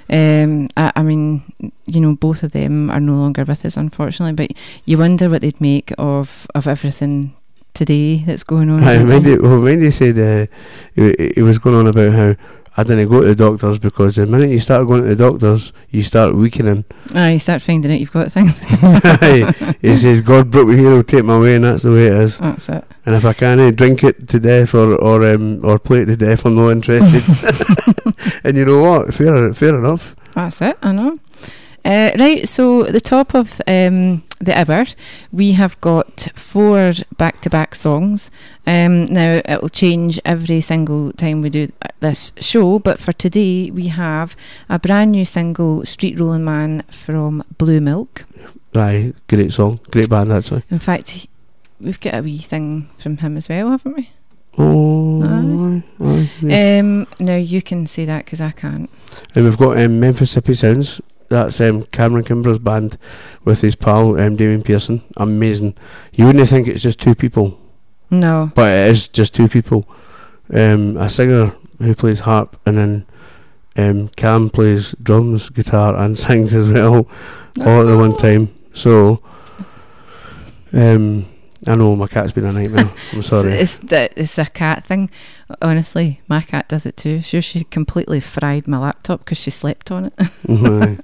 Um, I, I mean, you know, both of them are no longer with us, unfortunately. But you wonder what they'd make of of everything today that's going on. I don't mind it, well, Mindy said uh, he, he was going on about how I didn't go to the doctors because the minute you start going to the doctors, you start weakening. Ah, you start finding out you've got things. *laughs* he says, God broke me here, he'll take my way, and that's the way it is. That's it. And if I can't drink it to death or or um, or play it to death, I'm not interested. *laughs* *laughs* and you know what? Fair, fair enough. That's it. I know. Uh, right, so the top of um, the hour, we have got four back-to-back songs. Um, now it will change every single time we do this show, but for today we have a brand new single, "Street Rolling Man" from Blue Milk. Aye, great song, great band actually. In fact, we've got a wee thing from him as well, haven't we? Oh, aye, aye, yeah. Um, now you can say that because I can't. and we've got um, Memphissippi Sounds. That's um, Cameron Kimbrough's band with his pal um, Damien Pearson. Amazing. You wouldn't think it's just two people, No. but it is just two people. Um, a singer who plays harp, and then um, Cam plays drums, guitar, and *laughs* sings as well, all at the one time. So, um, I know my cat's been a nightmare. *laughs* I'm sorry. It's, it's, the, it's a cat thing. Honestly, my cat does it too. Sure, she completely fried my laptop because she slept on it. *laughs* Aye.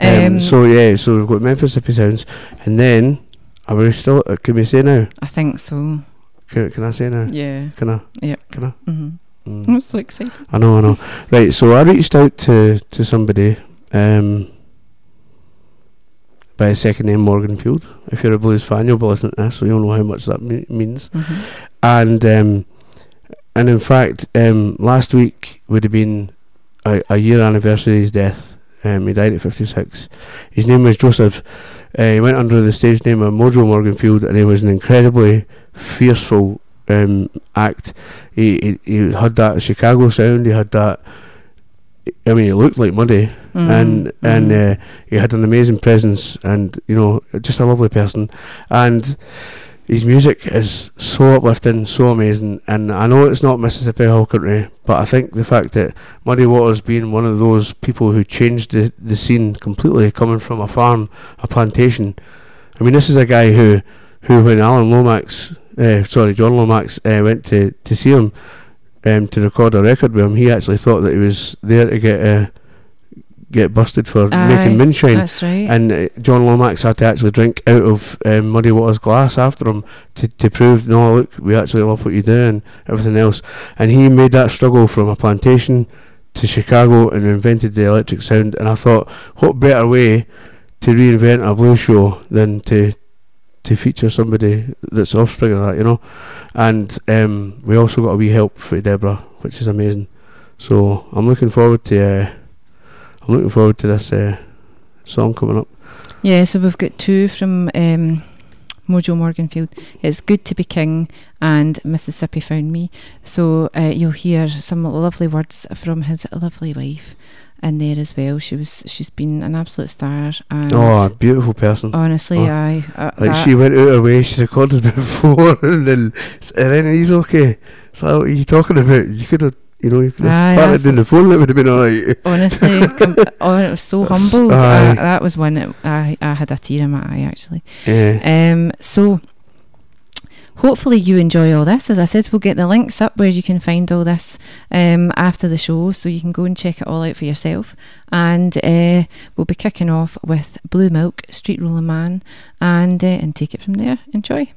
um, um, so yeah, so we've got Memphissippi Sounds, and then are we still? Uh, can we say now? I think so. Can, can I say now? Yeah. Can I? Yep. Can I? hmm Mm. I'm so excited. I know, I know. Right, so I reached out to to somebody um, by a second name Morganfield. If you're a blues fan, you'll be listening to this, so you'll know how much that me- means. Mhm. And um, and in fact, um, last week would have been a, a year anniversary of his death. Um, he died at 56. His name was Joseph. Uh, he went under the stage name of Mojo Morganfield, and he was an incredibly fearful um, act. He, he he had that Chicago sound. He had that. I mean, he looked like Muddy, and Mm, and mm. uh, he had an amazing presence, and you know, just a lovely person. And his music is so uplifting, so amazing, and I know it's not Mississippi Hill Country, but I think the fact that Muddy Waters being one of those people who changed the, the scene completely, coming from a farm, a plantation. I mean, this is a guy who, who when Alan Lomax, uh, sorry, John Lomax uh, went to, to see him um, to record a record with him, he actually thought that he was there to get uh, get busted for Aye, making moonshine. That's right. And uh, John Lomax had to actually drink out of um, Muddy Waters' glass after him to, to prove, no, look, we actually love what you do and everything else. And he made that struggle from a plantation to Chicago and invented the electric sound. And I thought, what better way to reinvent a blues show than to to feature somebody that's offspring of that, you know? And um, we also got a wee help for Deborah, which is amazing. So I'm looking forward to uh, I'm looking forward to this uh, song coming up. Yeah, so we've got two from um, Mojo Morganfield. It's Good to Be King and Mississippi Found Me. So uh, you'll hear some lovely words from his lovely wife in there as well. She was she's been an absolute star and Oh, a beautiful person. honestly, oh. I uh, Like she went out her way, she recorded *laughs* before, and then and then he's okay. So what are you talking about? You could have, you know, you could have farted in the phone. It would have been alright. honestly, com- *laughs* oh, I was so humbled. aye. Uh, that was when that I I had a tear in my eye actually. Yeah. Um, so hopefully you enjoy all this. As I said, we'll get the links up where you can find all this um, after the show, so you can go and check it all out for yourself. And uh, we'll be kicking off with Blue Milk, Street Rolling Man, and uh, and take it from there. Enjoy.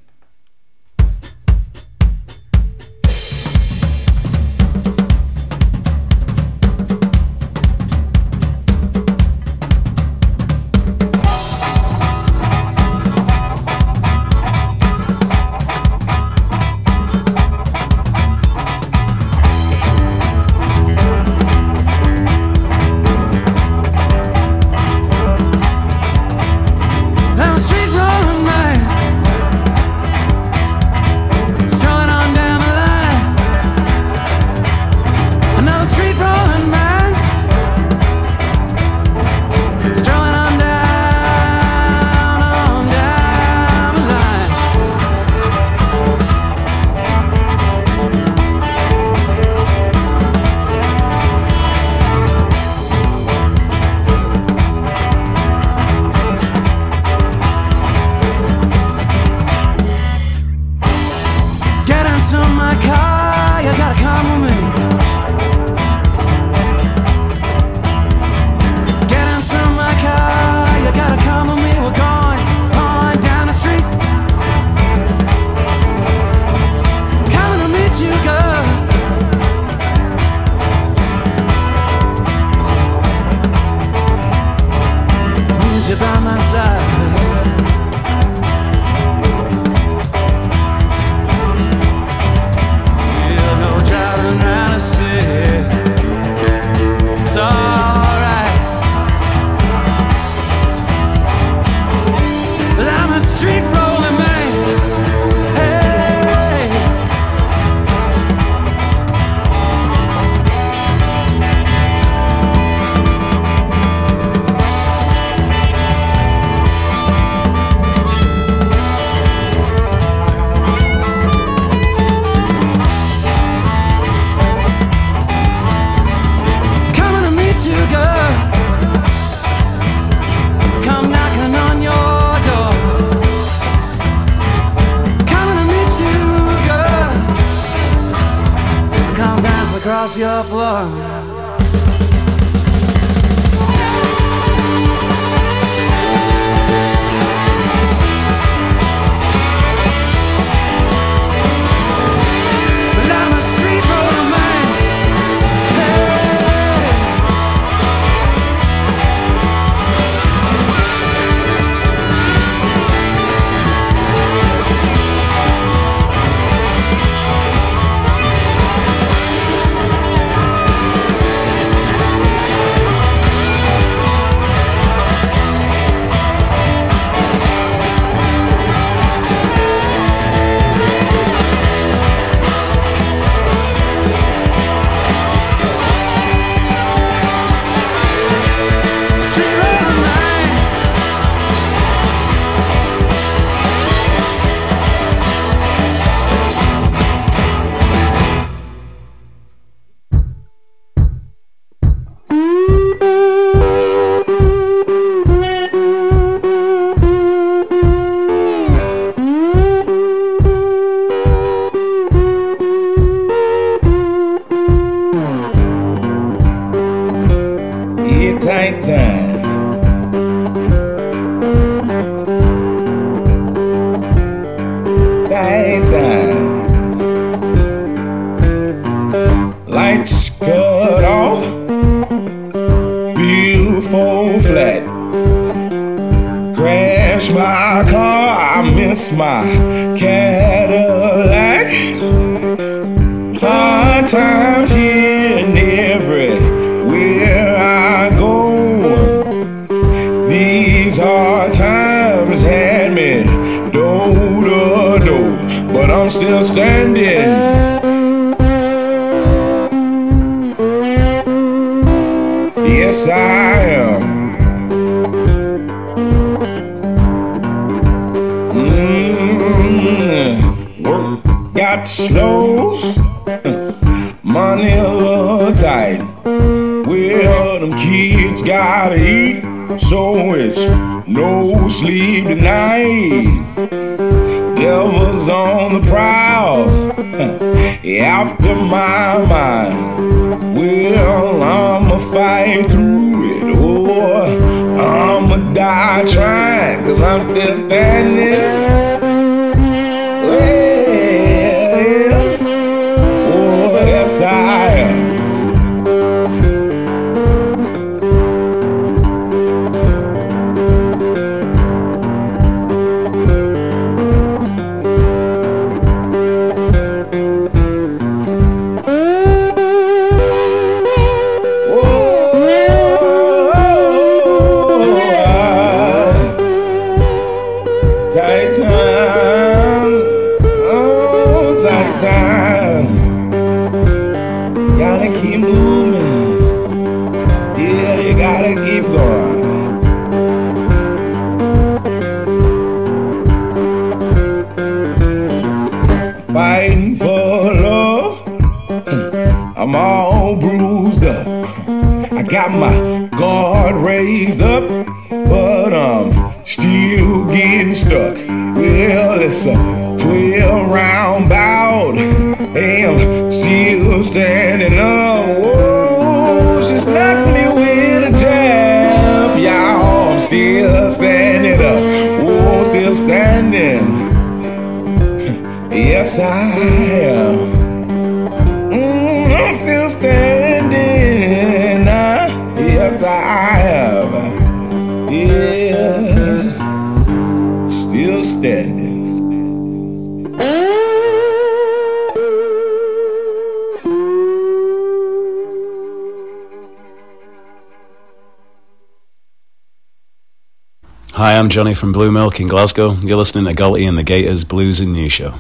Johnny from Blue Milk in Glasgow. You're listening to Gully and the Gators Blues and New Show.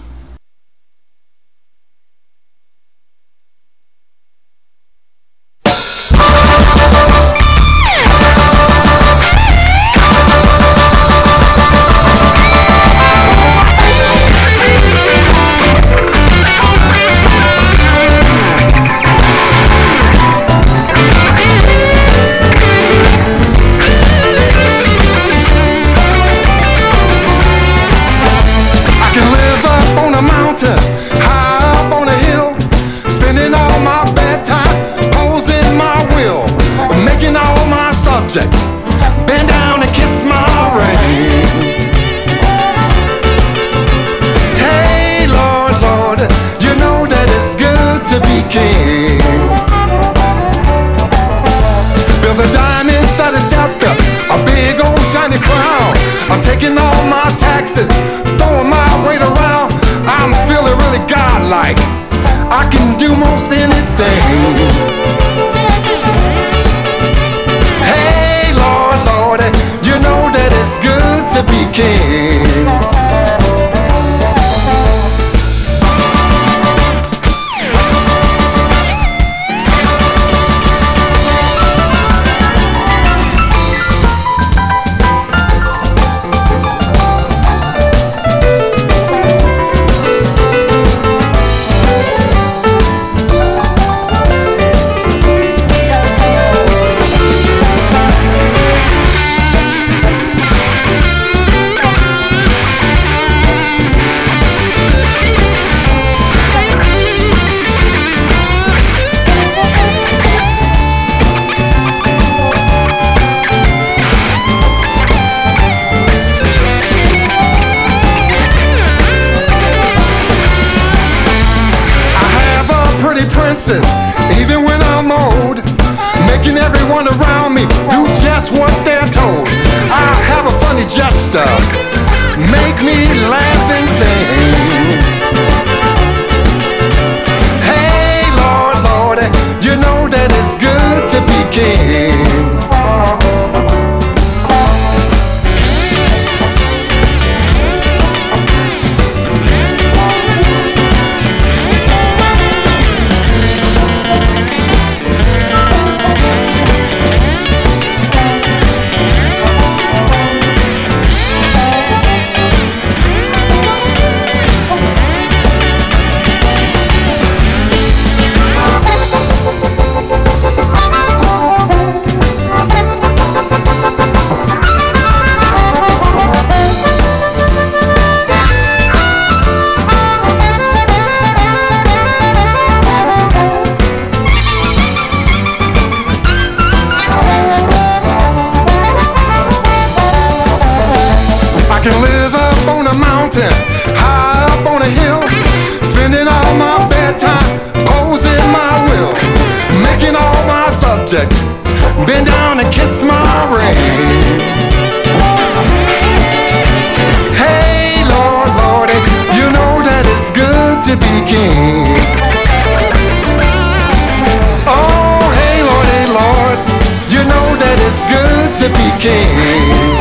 To king.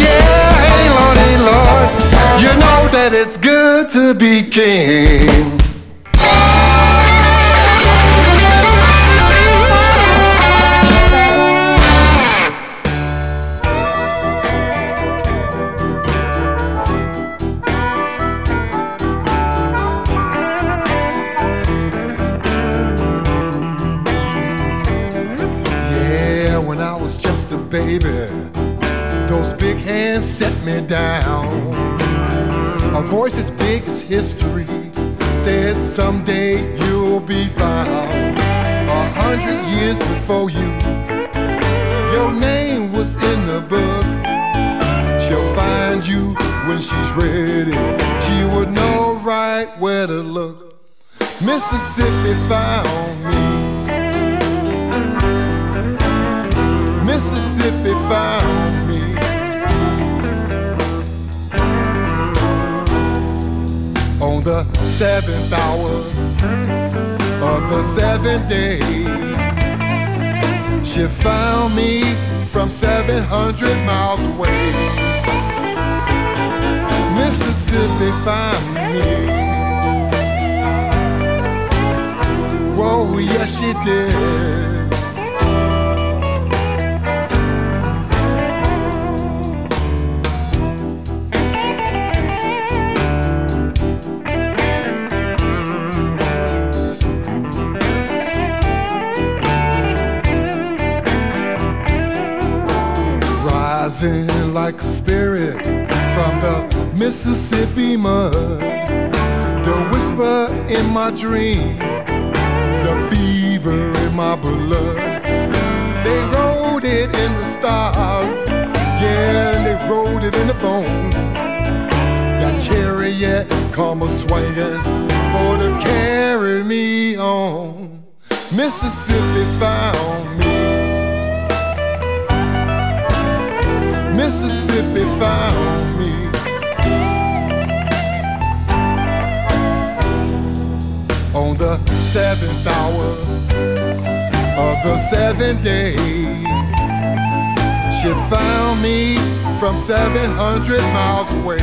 Yeah, hey Lord, hey Lord, you know that it's good to be king. 700 miles away. Mississippi found me. Whoa, yes, she did. Mississippi mud. The whisper in my dream, the fever in my blood. They wrote it in the stars, yeah, they wrote it in the bones. That chariot come a swinging for to carry me on. Mississippi found me. Mississippi found seventh hour of the seventh day, she found me from 700 miles away.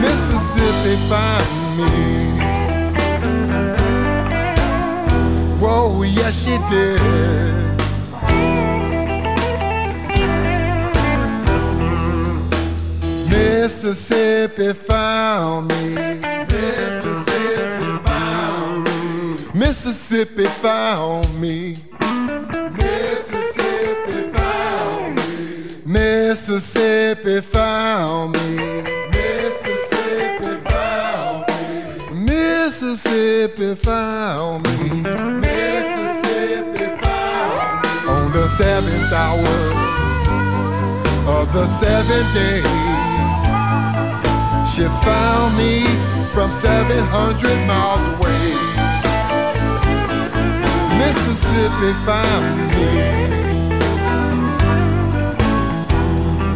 Mississippi found me. Whoa, yes, she did. Mississippi found me. Mississippi found me. Mississippi found me. Mississippi found me. Mississippi found me. Mississippi found me. Mississippi found me. On the seventh hour of the seventh day. She found me from 700 miles away. Mississippi found me.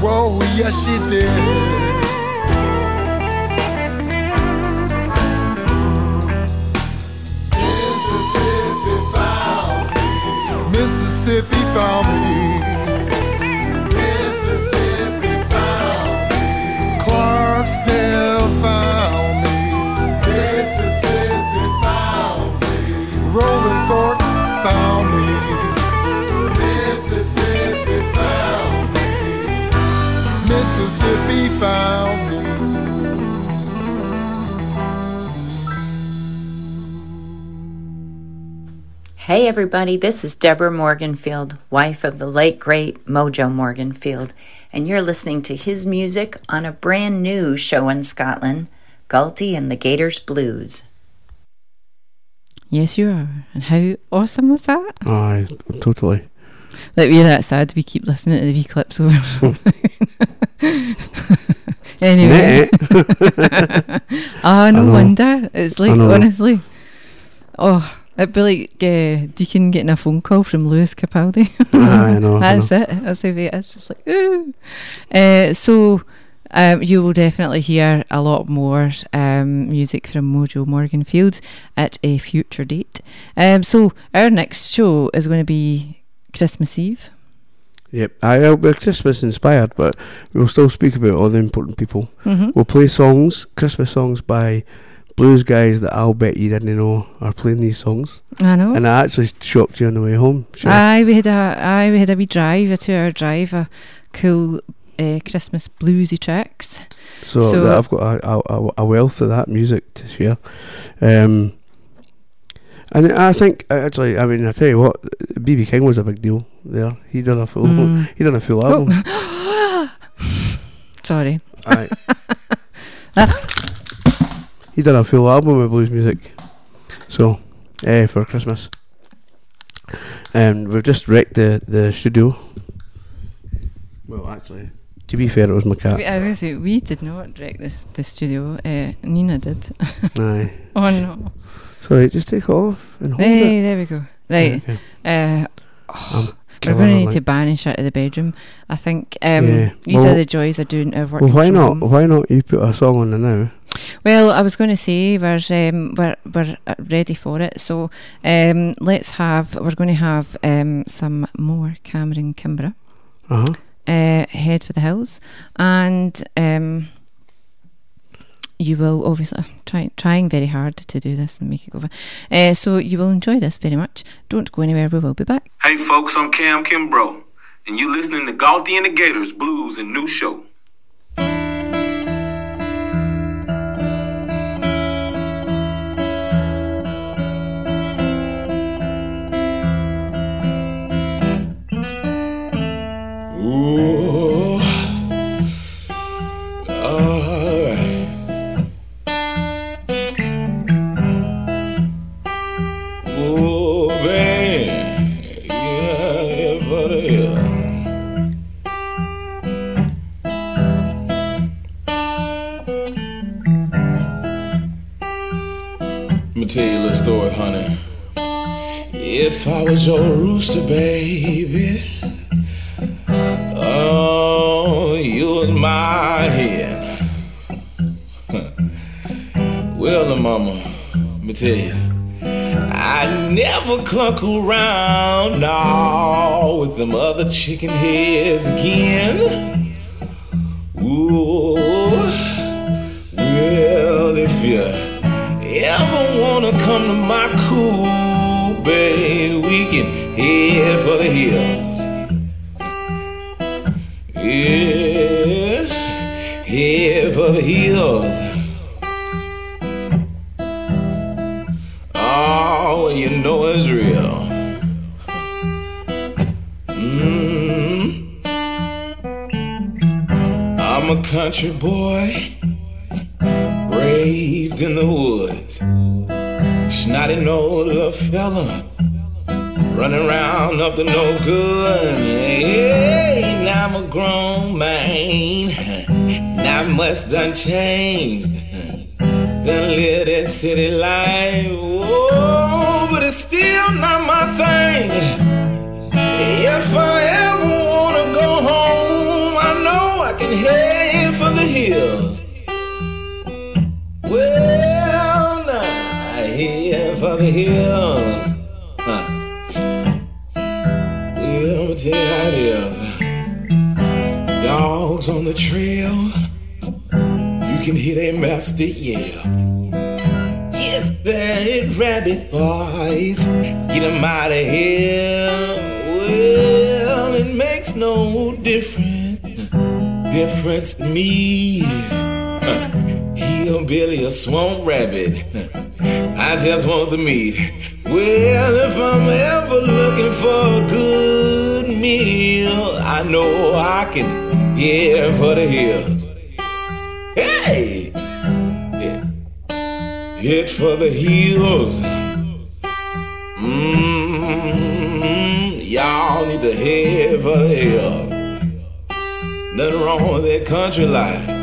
Whoa, yes she did. Mississippi found me. Hey everybody, this is Deborah Morganfield, wife of the late great Mojo Morganfield, and you're listening to his music on a brand new show in Scotland, Galty and the Gators Blues. Yes, you are. And how awesome was that? Aye, totally. Like we're that sad we keep listening to the wee clips over. *laughs* anyway. *laughs* Ah, no I wonder. It's like honestly. Oh, it'd be like uh, Deacon getting a phone call from Lewis Capaldi. *laughs* I know, I That's it. That's the way it is. It's like ooh. Uh, so um, you will definitely hear a lot more um, music from Mojo Morganfield at a future date. Um, so our next show is going to be Christmas Eve. Yep, I will be Christmas inspired, but we'll still speak about all the important people. Mhm. We'll play songs, Christmas songs by blues guys that I'll bet you didn't know are playing these songs. I know. And I actually shocked you on the way home. Sure. Aye, we had a aye, we had a wee drive, a two-hour drive, a cool uh, Christmas bluesy tracks. so that I've got a, a, a wealth of that music to share. Um, and I think actually, I mean, I tell you what, BB King was a big deal there. He done a full, Mm. *laughs* he done a full Oh. album. *gasps* Sorry. Aye. *laughs* *laughs* he done a full album of blues music. So, eh, for Christmas. And we've just wrecked the, the studio. Well, actually, to be fair, it was my cat. We, I was going to say we did not wreck this the studio. Uh, Nina did. Aye. *laughs* oh no. Sorry, just take it off and hold Hey, it. there we go. Right. Okay. Uh, I'm *sighs* we're going to need to banish her to the bedroom. I think um, Yeah. these Well- are the joys of doing our work. Well, why not? Why not you put a song on the now? Well, I was going to say we're um, we're we're uh, ready for it. So um, let's have we're going to have um, some more Cameron Kimbrough. Uh huh. Uh, head for the hills, and um, you will obviously try trying very hard to do this and make it go. over. Uh, so you will enjoy this very much. Don't go anywhere. We will be back. Hey folks, I'm Cam Kimbrough, and you're listening to Galty and the Gators Blues and New Show. Was your rooster, baby. Oh, you was my head. *laughs* well, the mama, let me tell you, I never cluck around no, with them other chicken heads again. Head want the meat. Well, if I'm ever looking for a good meal, I know I can mm-hmm. hear for the hills. Hey! Hit for the hills. Mmm, y'all need to head for the hills. Nothing wrong with that country life.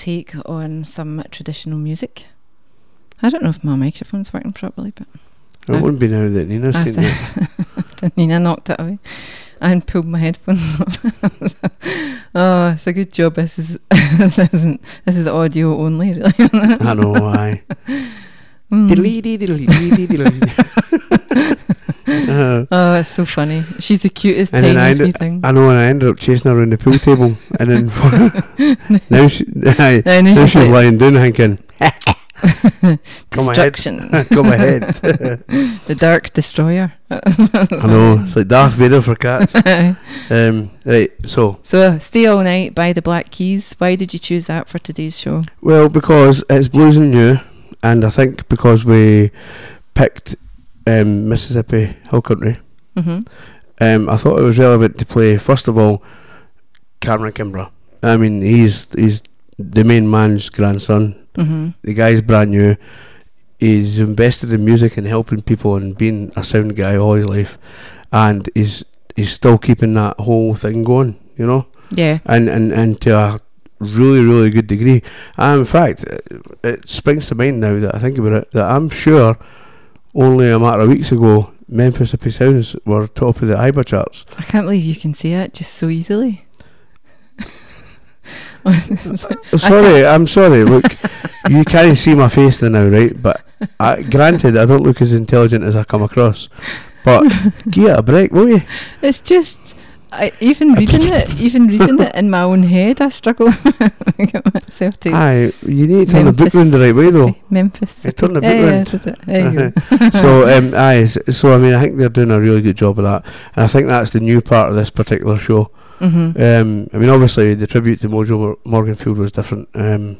Take on some traditional music. I don't know if my microphone's working properly, but It I- wouldn't be now that Nina's seen it. *laughs* Nina knocked it away and pulled my headphones *laughs* off. oh, it's a good job. This is *laughs* this isn't this is audio only, really. I know. Mm. *laughs* Oh, it's so funny. She's the cutest, and tiniest ended, thing. I know, and I ended up chasing her around the pool *laughs* table, and then *laughs* now she, Aye, now now she's like- lying down thinking, "Come ahead, Destruction. come ahead." the Dark Destroyer. I know it's like Darth Vader for cats. um, right, so So, Stay All Night by the Black Keys. Why did you choose that for today's show? Well, because it's blues and new, and I think because we picked um, Mississippi Hill Country, Mhm. um, I thought it was relevant to play first of all Cameron Kimbrough. I mean, he's he's the main man's grandson. Mhm. The guy's brand new. He's invested in music and helping people and being a sound guy all his life, and he's he's still keeping that whole thing going. You know Yeah. and and and to a really really good degree. And in fact, it, it springs to mind now that I think about it that I'm sure only a matter of weeks ago Memphissippi Sounds were top of the IBA charts. I can't believe you can say it just so easily. *laughs* Sorry, I'm sorry. Look, *laughs* you can't see my face now, right? But I, granted, I don't look as intelligent as I come across. But *laughs* give it a break, will you? It's just I, even reading it, even reading it in my own head, I struggle get *laughs* myself to. Aye, you need to turn the book round the right way though. Memphis. You turn the book round. There you *laughs* go. so *laughs* um, aye, so I mean, I think they're doing a really good job of that, and I think that's the new part of this particular show. Mhm. Um, I mean, obviously, the tribute to Mojo Mor- Morganfield was different. Um,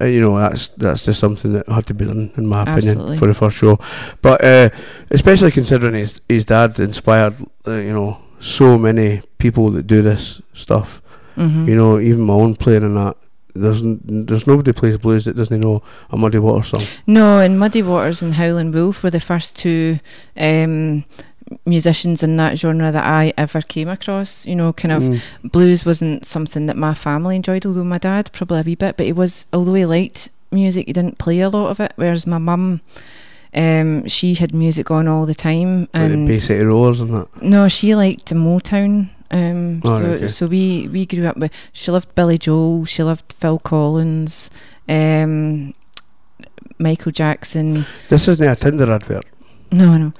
uh, you know, that's that's just something that had to be done, in my opinion, Absolutely. for the first show. But uh, especially considering his his dad inspired, uh, you know, so many people that do this stuff. Mhm. You know, even my own playing in that. There's n- there's nobody plays blues that doesn't know a Muddy Waters song. No, and Muddy Waters and Howlin' Wolf were the first two um, musicians in that genre that I ever came across. You know, kind of Mm. blues wasn't something that my family enjoyed, although my dad probably a wee bit, but he was, although he liked music, he didn't play a lot of it. Whereas my mum, um, she had music on all the time, Like the and City Rollers and that. no, she liked Motown. Um, Oh, so, okay. so we we grew up with. She loved Billy Joel. She loved Phil Collins. Um, Michael Jackson. This isn't a Tinder advert. No, no.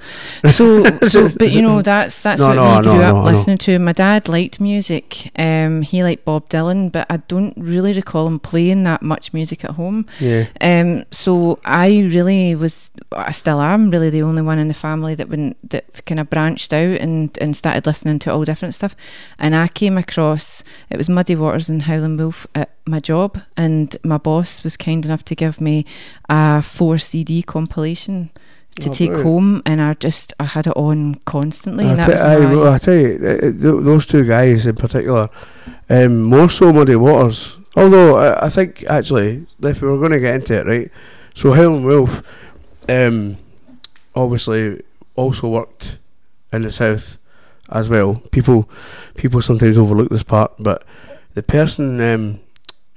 So, *laughs* so, but you know, that's that's No, what no, we grew I up know, I know. listening to. My dad liked music. Um, he liked Bob Dylan, but I don't really recall him playing that much music at home. Yeah. Um. So I really was. I still am really the only one in the family that went that kind of branched out and and started listening to all different stuff. And I came across it was Muddy Waters and Howlin' Wolf at my job, and my boss was kind enough to give me a four CD compilation to Oh, take home, and I just I had it on constantly, I, and that te- was aye, well, I tell you, th- those two guys in particular, um, more so Muddy Waters. Although I, I think actually, if we were going to get into it, right? So Howlin' Wolf, um, obviously also worked in the south as well. People, people sometimes overlook this part, but the person um,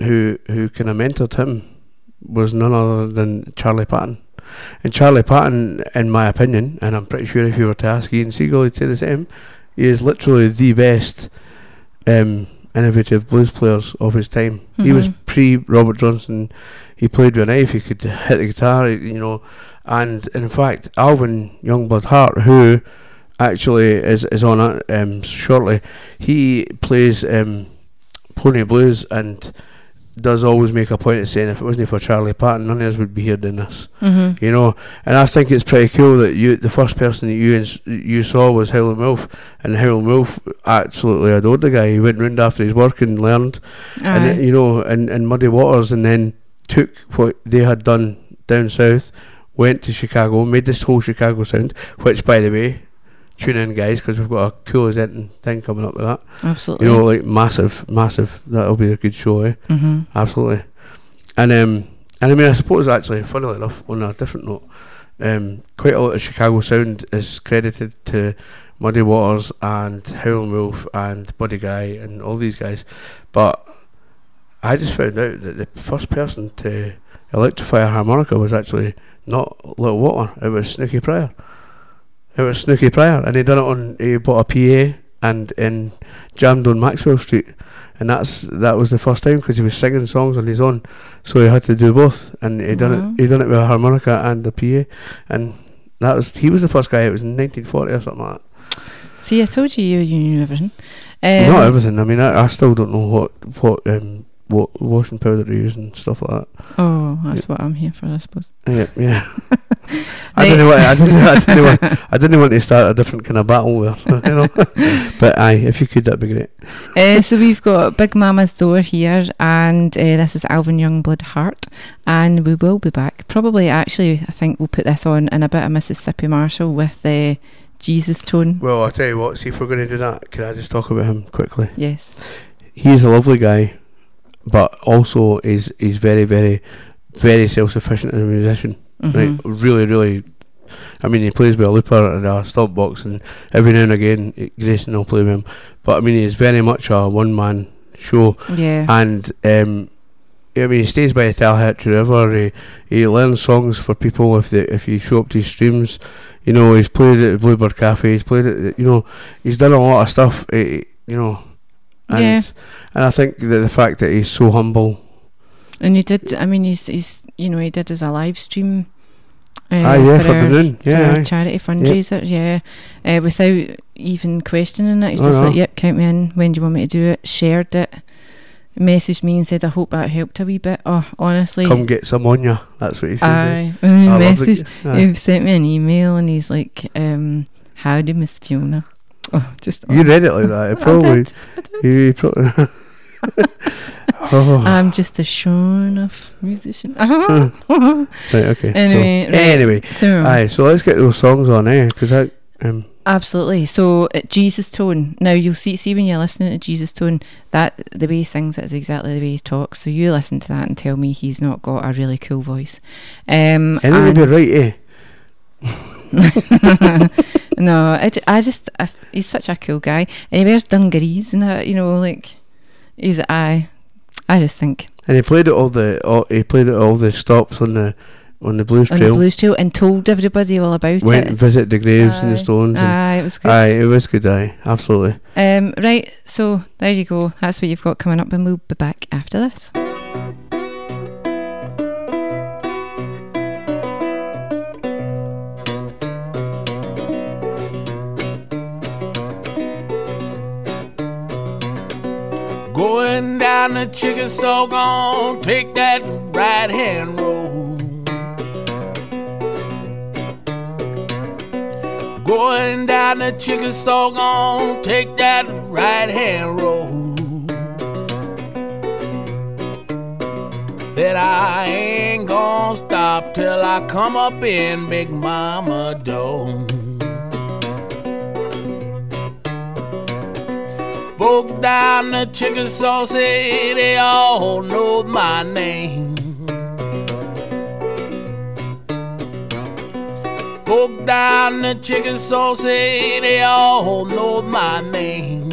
who who kind of mentored him was none other than Charlie Patton. And Charlie Patton, in my opinion, and I'm pretty sure if you were to ask Ian Siegel, he'd say the same. He is literally the best um, innovative blues players of his time. He was Mhm. pre Robert Johnson. He played with a knife. He could hit the guitar, you know. And in fact, Alvin Youngblood Hart, who actually is is on it um, shortly, he plays um, Pony Blues and does always make a point of saying if it wasn't for Charlie Patton, none of us would be here doing this. Mhm. You know, and I think it's pretty cool that you, the first person that you ins- you saw was Howlin' Wolf, and Howlin' Wolf absolutely adored the guy. He went round after his work and learned, and Aye. then, you know, and and Muddy Waters, and then took what they had done down south, went to Chicago, made this whole Chicago sound. Which, by the way, tune in, guys, because we've got a cool Zenton thing coming up with that. Absolutely. You know, like massive, massive. That'll be a good show, eh? Mhm. Absolutely. And um, and I mean, I suppose actually, funnily enough, on a different note, um, quite a lot of Chicago sound is credited to Muddy Waters and Howlin' Wolf and Buddy Guy and all these guys, but I just found out that the first person to electrify a harmonica was actually not Little Walter; it was Snooky Pryor. It was Snooky Pryor, and he done it on. He bought a PA and and jammed on Maxwell Street, and that's that was the first time because he was singing songs on his own, so he had to do both, and he done Wow. it. He done it with a harmonica and a PA, and that was he was the first guy. It was in 1940 or something like that. See, I told you you, you knew everything. Um, Not everything. I mean, I, I still don't know what what um what washing powder to use and stuff like that. Oh, that's what I'm here for, I suppose. Yeah, yeah. *laughs* I didn't want. I didn't. I didn't want. *laughs* I didn't want to start a different kind of battle there, you know. *laughs* but aye, if you could, that'd be great. uh, so we've got Big Mama's Door here, and uh, this is Alvin Youngblood Hart, and we will be back. Probably, actually, I think we'll put this on in a bit of Mississippi Marshall with uh, Jesus Tone. Well, I'll tell you what. See if we're going to do that. Can I just talk about him quickly? Yes. He's a lovely guy, but also is he's very, very, very self-sufficient as a musician. Mhm. Right, really, really. I mean, he plays with a looper and a stop box, and every now and again, eh, Grayson will play with him. But I mean, he's very much a one-man show. Yeah. And um, I mean, he stays by the Tallahatchie River. He he learns songs for people if they if you show up to his streams. You know, he's played at the Bluebird Cafe. He's played at you know, he's done a lot of stuff. eh, you know, and Yeah. and I think that the fact that he's so humble. And you did, I mean, he's, he's you know, he did as a live stream. Uh, Ah, yeah, for the our- Noon, for yeah, charity fundraiser, yeah. Uh, without even questioning it, he's Oh, just no. like, "Yep, count me in. When do you want me to do it?" Shared it, messaged me and said, "I hope that helped a wee bit." Oh, honestly, Come get some on ya. That's what he says. eh? Aye, he I love the- He sent me an email and he's like, um, "Howdy, Miss Fiona." *laughs* Oh, just You read it like that. It *laughs* I probably. did, You probably. *laughs* oh. I'm just a sure enough musician. *laughs* right. Okay. Anyway, So, right, anyway. so- Aye. So let's get those songs on, eh? Because I um. Absolutely. So uh, Jesus tone. Now you'll see see when you're listening to Jesus tone that the way he sings it is exactly the way he talks. So you listen to that and tell me he's not got a really cool voice. Um, And it'll be right, eh? *laughs* no, I, I just I, he's such a cool guy, and he wears dungarees and that. You know, like he's I. I just think And he played at all the all, he played at all the stops on the on the blues on trail. the blues trail and told everybody all about Went it. and visit the graves and the stones. and- Aye, it was good. Aye, it was good. Aye, absolutely. Um, right, so there you go. That's what you've got coming up, and we'll be back after this. Going down the Chickasaw, gon' take that right hand road. Going down the Chickasaw, gon' take that right hand road. That I ain't gonna stop till I come up in Big Mama Dome. Folks down the Chickasaw say they all know my name. Folks down the Chickasaw say they all know my name.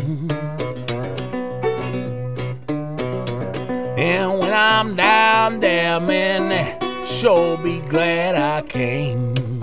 And when I'm down there, man, they sure be glad I came.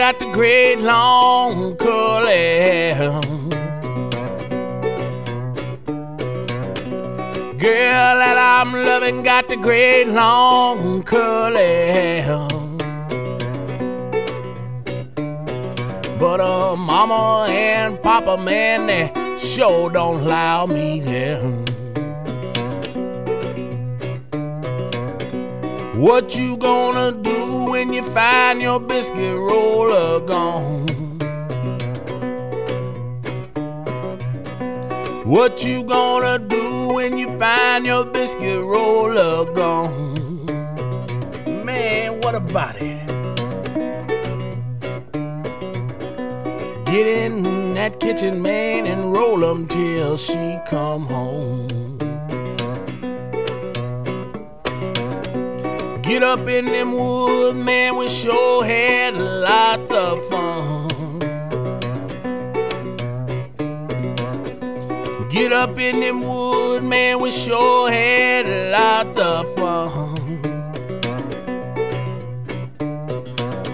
got the great long curly. Girl that I'm loving got the great long curly. But uh, mama and papa, man, they sure don't allow me there. What you gonna do when you find your biscuit roller gone? What you gonna do when you find your biscuit roller gone? Man, what about it? Get in that kitchen, man, and roll 'em till she come home. Get up in them woods, man, we sure had a lot of fun. Get up in them woods, man, we sure had a lot of fun.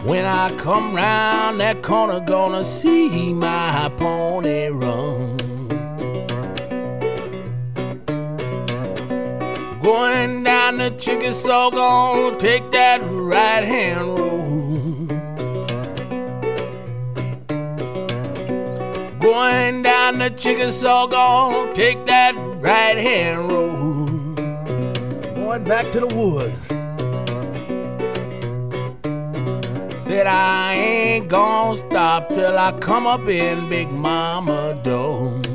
When I come round that corner, gonna see my pony run. Going down the Chickasaw, gonna take that right hand road. Going down the Chickasaw, gonna take that right hand road. Going back to the woods. Said I ain't gonna stop till I come up in Big Mama door.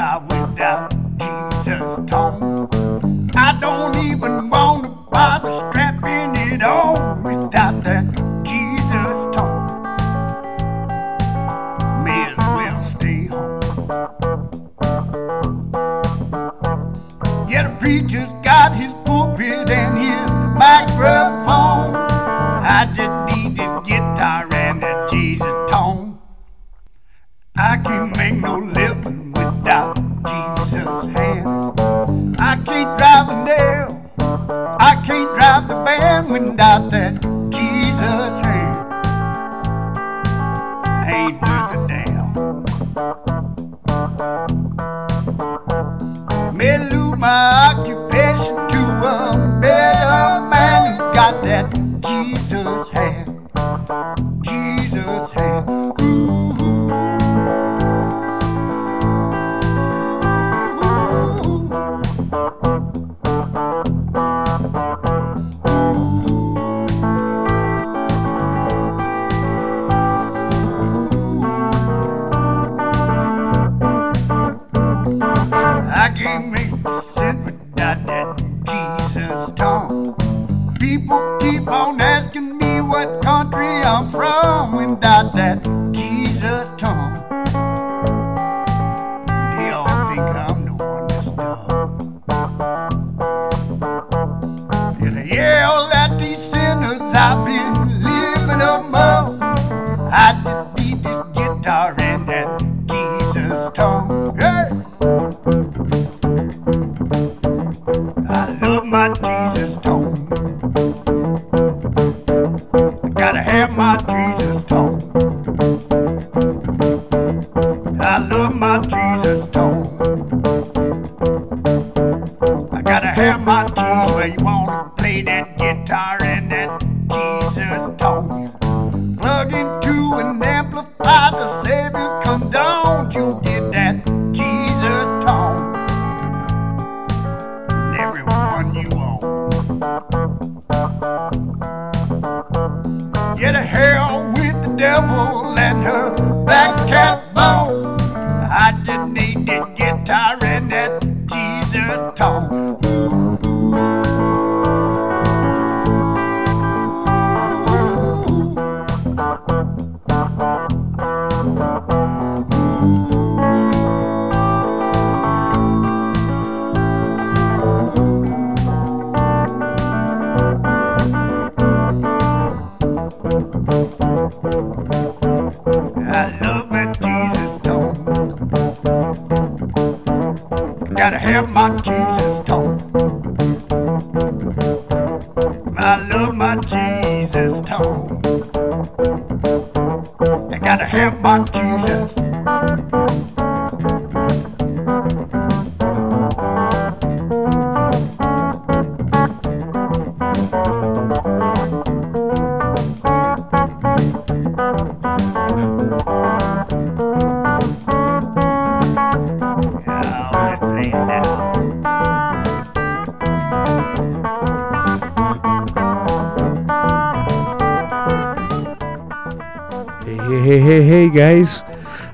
This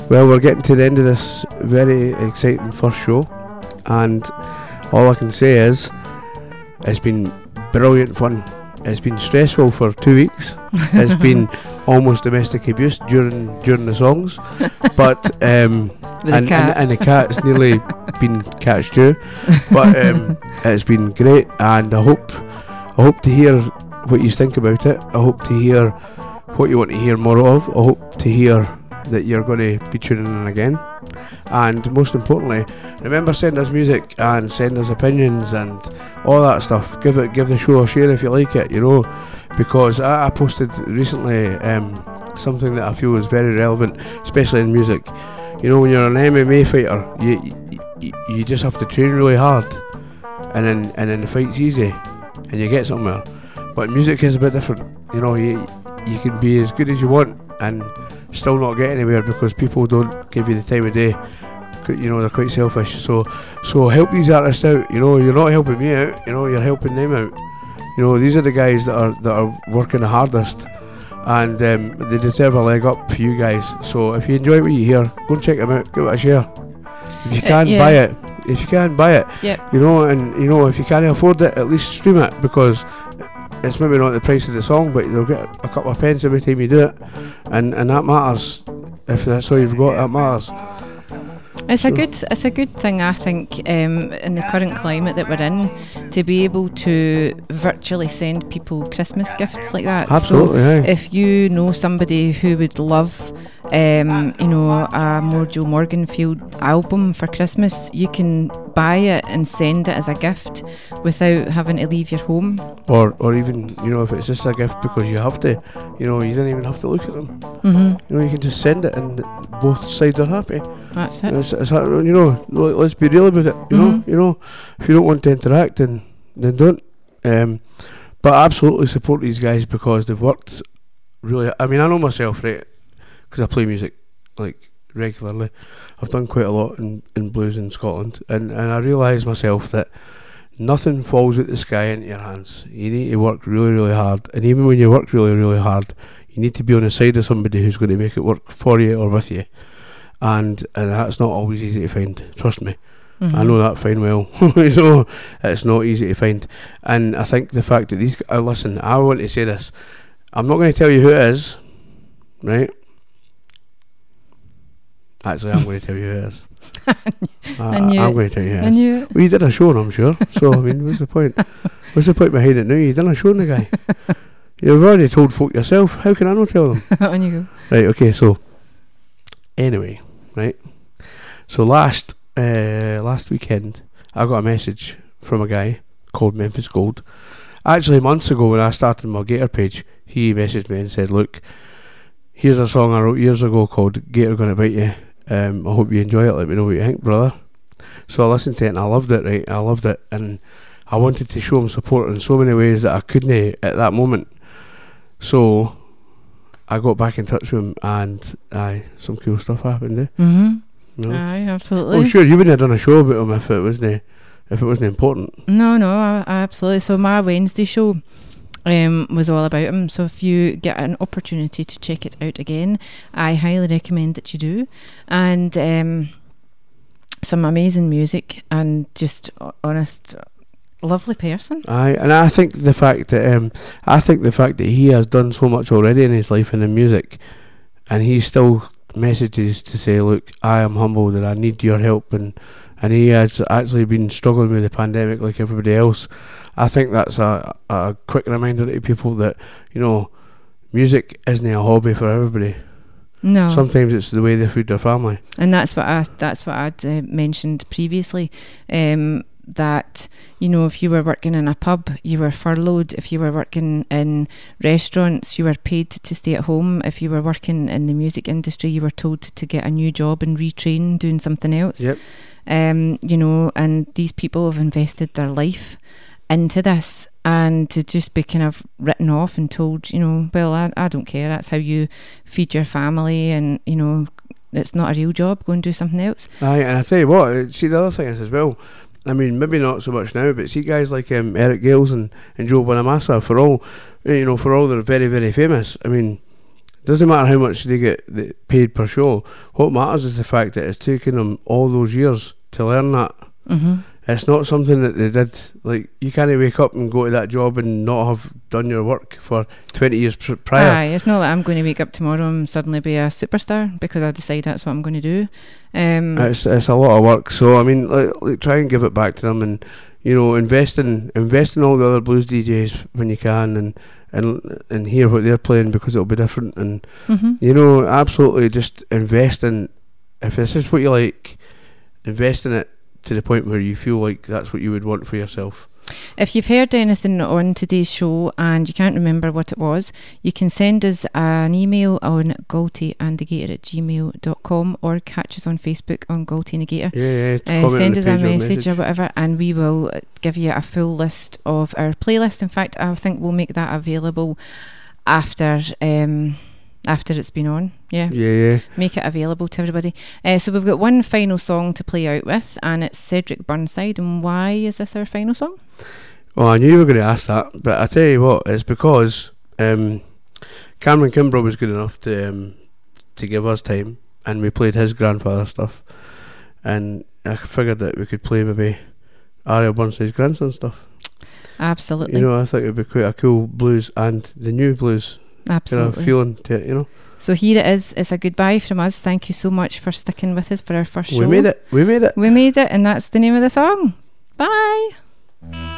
Well, we're getting to the end of this very exciting first show, and all I can say is it's been brilliant fun. It's been stressful for two weeks. *laughs* It's been almost domestic abuse during during the songs, but um, *laughs* and, cat. and and the cat's nearly been cat too. But *laughs* um, it's been great, and I hope I hope to hear what you think about it. I hope to hear what you want to hear more of. I hope to hear that you're going to be tuning in again. And most importantly, remember send us music and send us opinions and all that stuff. Give it, give the show a share if you like it. You know, because I, I posted recently um, something that I feel is very relevant, especially in music. You know, when you're an MMA fighter, you you, you just have to train really hard, and then and then the fight's easy, and you get somewhere. But music is a bit different. You know, you you can be as good as you want and still not get anywhere because people don't give you the time of day. You know, they're quite selfish. So so help these artists out. You know, you're not helping me out. You know, you're helping them out. You know, these are the guys that are that are working the hardest. And um, they deserve a leg up for you guys. So if you enjoy what you hear, go and check them out. Give it a share. If you Uh, can, yeah. buy it. If you can, buy it. Yep. You know, and you know, if you can't afford it, at least stream it because it's maybe not the price of the song, but you'll get a couple of pence every time you do it, and and that matters. If that's all you've got, that matters. It's a good it's a good thing I think um, in the current climate that we're in to be able to virtually send people Christmas gifts like that. Absolutely, So if you know somebody who would love um, you know a Mojo Morganfield album for Christmas, you can buy it and send it as a gift without having to leave your home. Or or even you know if it's just a gift because you have to, you know you don't even have to look at them. Mhm. You know you can just send it and both sides are happy. That's it. It's, it's, you know let- let's be real about it. You know Mhm. you know if you don't want to interact then then don't. Um, but I absolutely support these guys because they've worked really. I mean I know myself right because I play music like regularly. I've done quite a lot in, in blues in Scotland, and, and I realise myself that nothing falls out the sky into your hands. You need to work really, really hard, and even when you work really, really hard, you need to be on the side of somebody who's going to make it work for you or with you, and and that's not always easy to find. Trust me. I Mhm. know that fine well. *laughs* you know, it's not easy to find, and I think the fact that these. Uh, listen, I want to say this. I'm not going to tell you who it is, right? Actually, I'm going to tell you who it is. *laughs* I knew I'm it. going to tell you who it I is. knew it. Well, you did a show, I'm sure. *laughs* So, I mean, what's the point? What's the point behind it now? You done a show on the guy. *laughs* You've already told folk yourself. How can I not tell them? On you go. Right, okay, so anyway, right. So last uh, last weekend I got a message from a guy called Memphis Gold. Actually months ago when I started my Gator page, he messaged me and said, Look, here's a song I wrote years ago called Gator Gonna Bite You. Um, I hope you enjoy it, let me know what you think, brother. So I listened to it and I loved it, right? I loved it and I wanted to show him support in so many ways that I couldn't at that moment. So I got back in touch with him, and aye, some cool stuff happened. Eh? Mhm. You know? Aye, absolutely. Oh, sure, you wouldn't have done a show about him if it wasn't if it wasn't important. No, no, I, I absolutely. So my Wednesday show um, was all about him. So if you get an opportunity to check it out again, I highly recommend that you do. And um, some amazing music and just honest, lovely person. Aye, and I think the fact that um, I think the fact that he has done so much already in his life in the music, and he still messages to say, "Look, I am humbled and I need your help," and and he has actually been struggling with the pandemic like everybody else. I think that's a a quick reminder to people that you know, music isn't a hobby for everybody. No. Sometimes it's the way they feed their family. and that's what I that's what I'd uh, mentioned previously. Um, that you know, if you were working in a pub, you were furloughed. If you were working in restaurants, you were paid to stay at home. If you were working in the music industry, you were told to get a new job and retrain doing something else. Yep. Um, you know, and these people have invested their life into this and to just be kind of written off and told, you know, well, I, I don't care, that's how you feed your family and, you know, it's not a real job, go and do something else. Aye, and I tell you what, see the other thing is as well. I mean, maybe not so much now, but see guys like um, Eric Gales and, and Joe Bonamassa for all, you know, for all they're very very famous. I mean, doesn't matter how much they get paid per show. What matters is the fact that it's taken them all those years to learn that. Mhm. It's not something that they did. Like you can't wake up and go to that job and not have done your work for twenty years pr- prior. Aye, it's not that I'm going to wake up tomorrow and suddenly be a superstar because I decide that's what I'm going to do. Um, It's it's a lot of work. So I mean, like, like try and give it back to them, and you know, invest in invest in all the other blues DJs when you can, and and and hear what they're playing because it'll be different, and Mhm. you know, absolutely just invest in. If this is what you like, invest in it to the point where you feel like that's what you would want for yourself. If you've heard anything on today's show and you can't remember what it was, you can send us an email on galtyandigator at gmail.com or catch us on Facebook on Galty and the Gator. Yeah, yeah, Uh, send us a or message, or whatever, and we will give you a full list of our playlist. In fact, I think we'll make that available after. Um, after it's been on, yeah, Yeah, yeah. make it available to everybody. Uh, so we've got one final song to play out with, and it's Cedric Burnside. And why is this our final song? Well, I knew you were going to ask that, but I tell you what, it's because um, Cameron Kimbrough was good enough to um, to give us time, and we played his grandfather stuff, and I figured that we could play maybe R.L. Burnside's grandson stuff. Absolutely. You know, I think it'd be quite a cool blues and the new blues Absolutely. feeling to. You know, So here it is. It's a goodbye from us. Thank you so much for sticking with us for our first show. we made it. We made it. We made it, and that's the name of the song. Bye.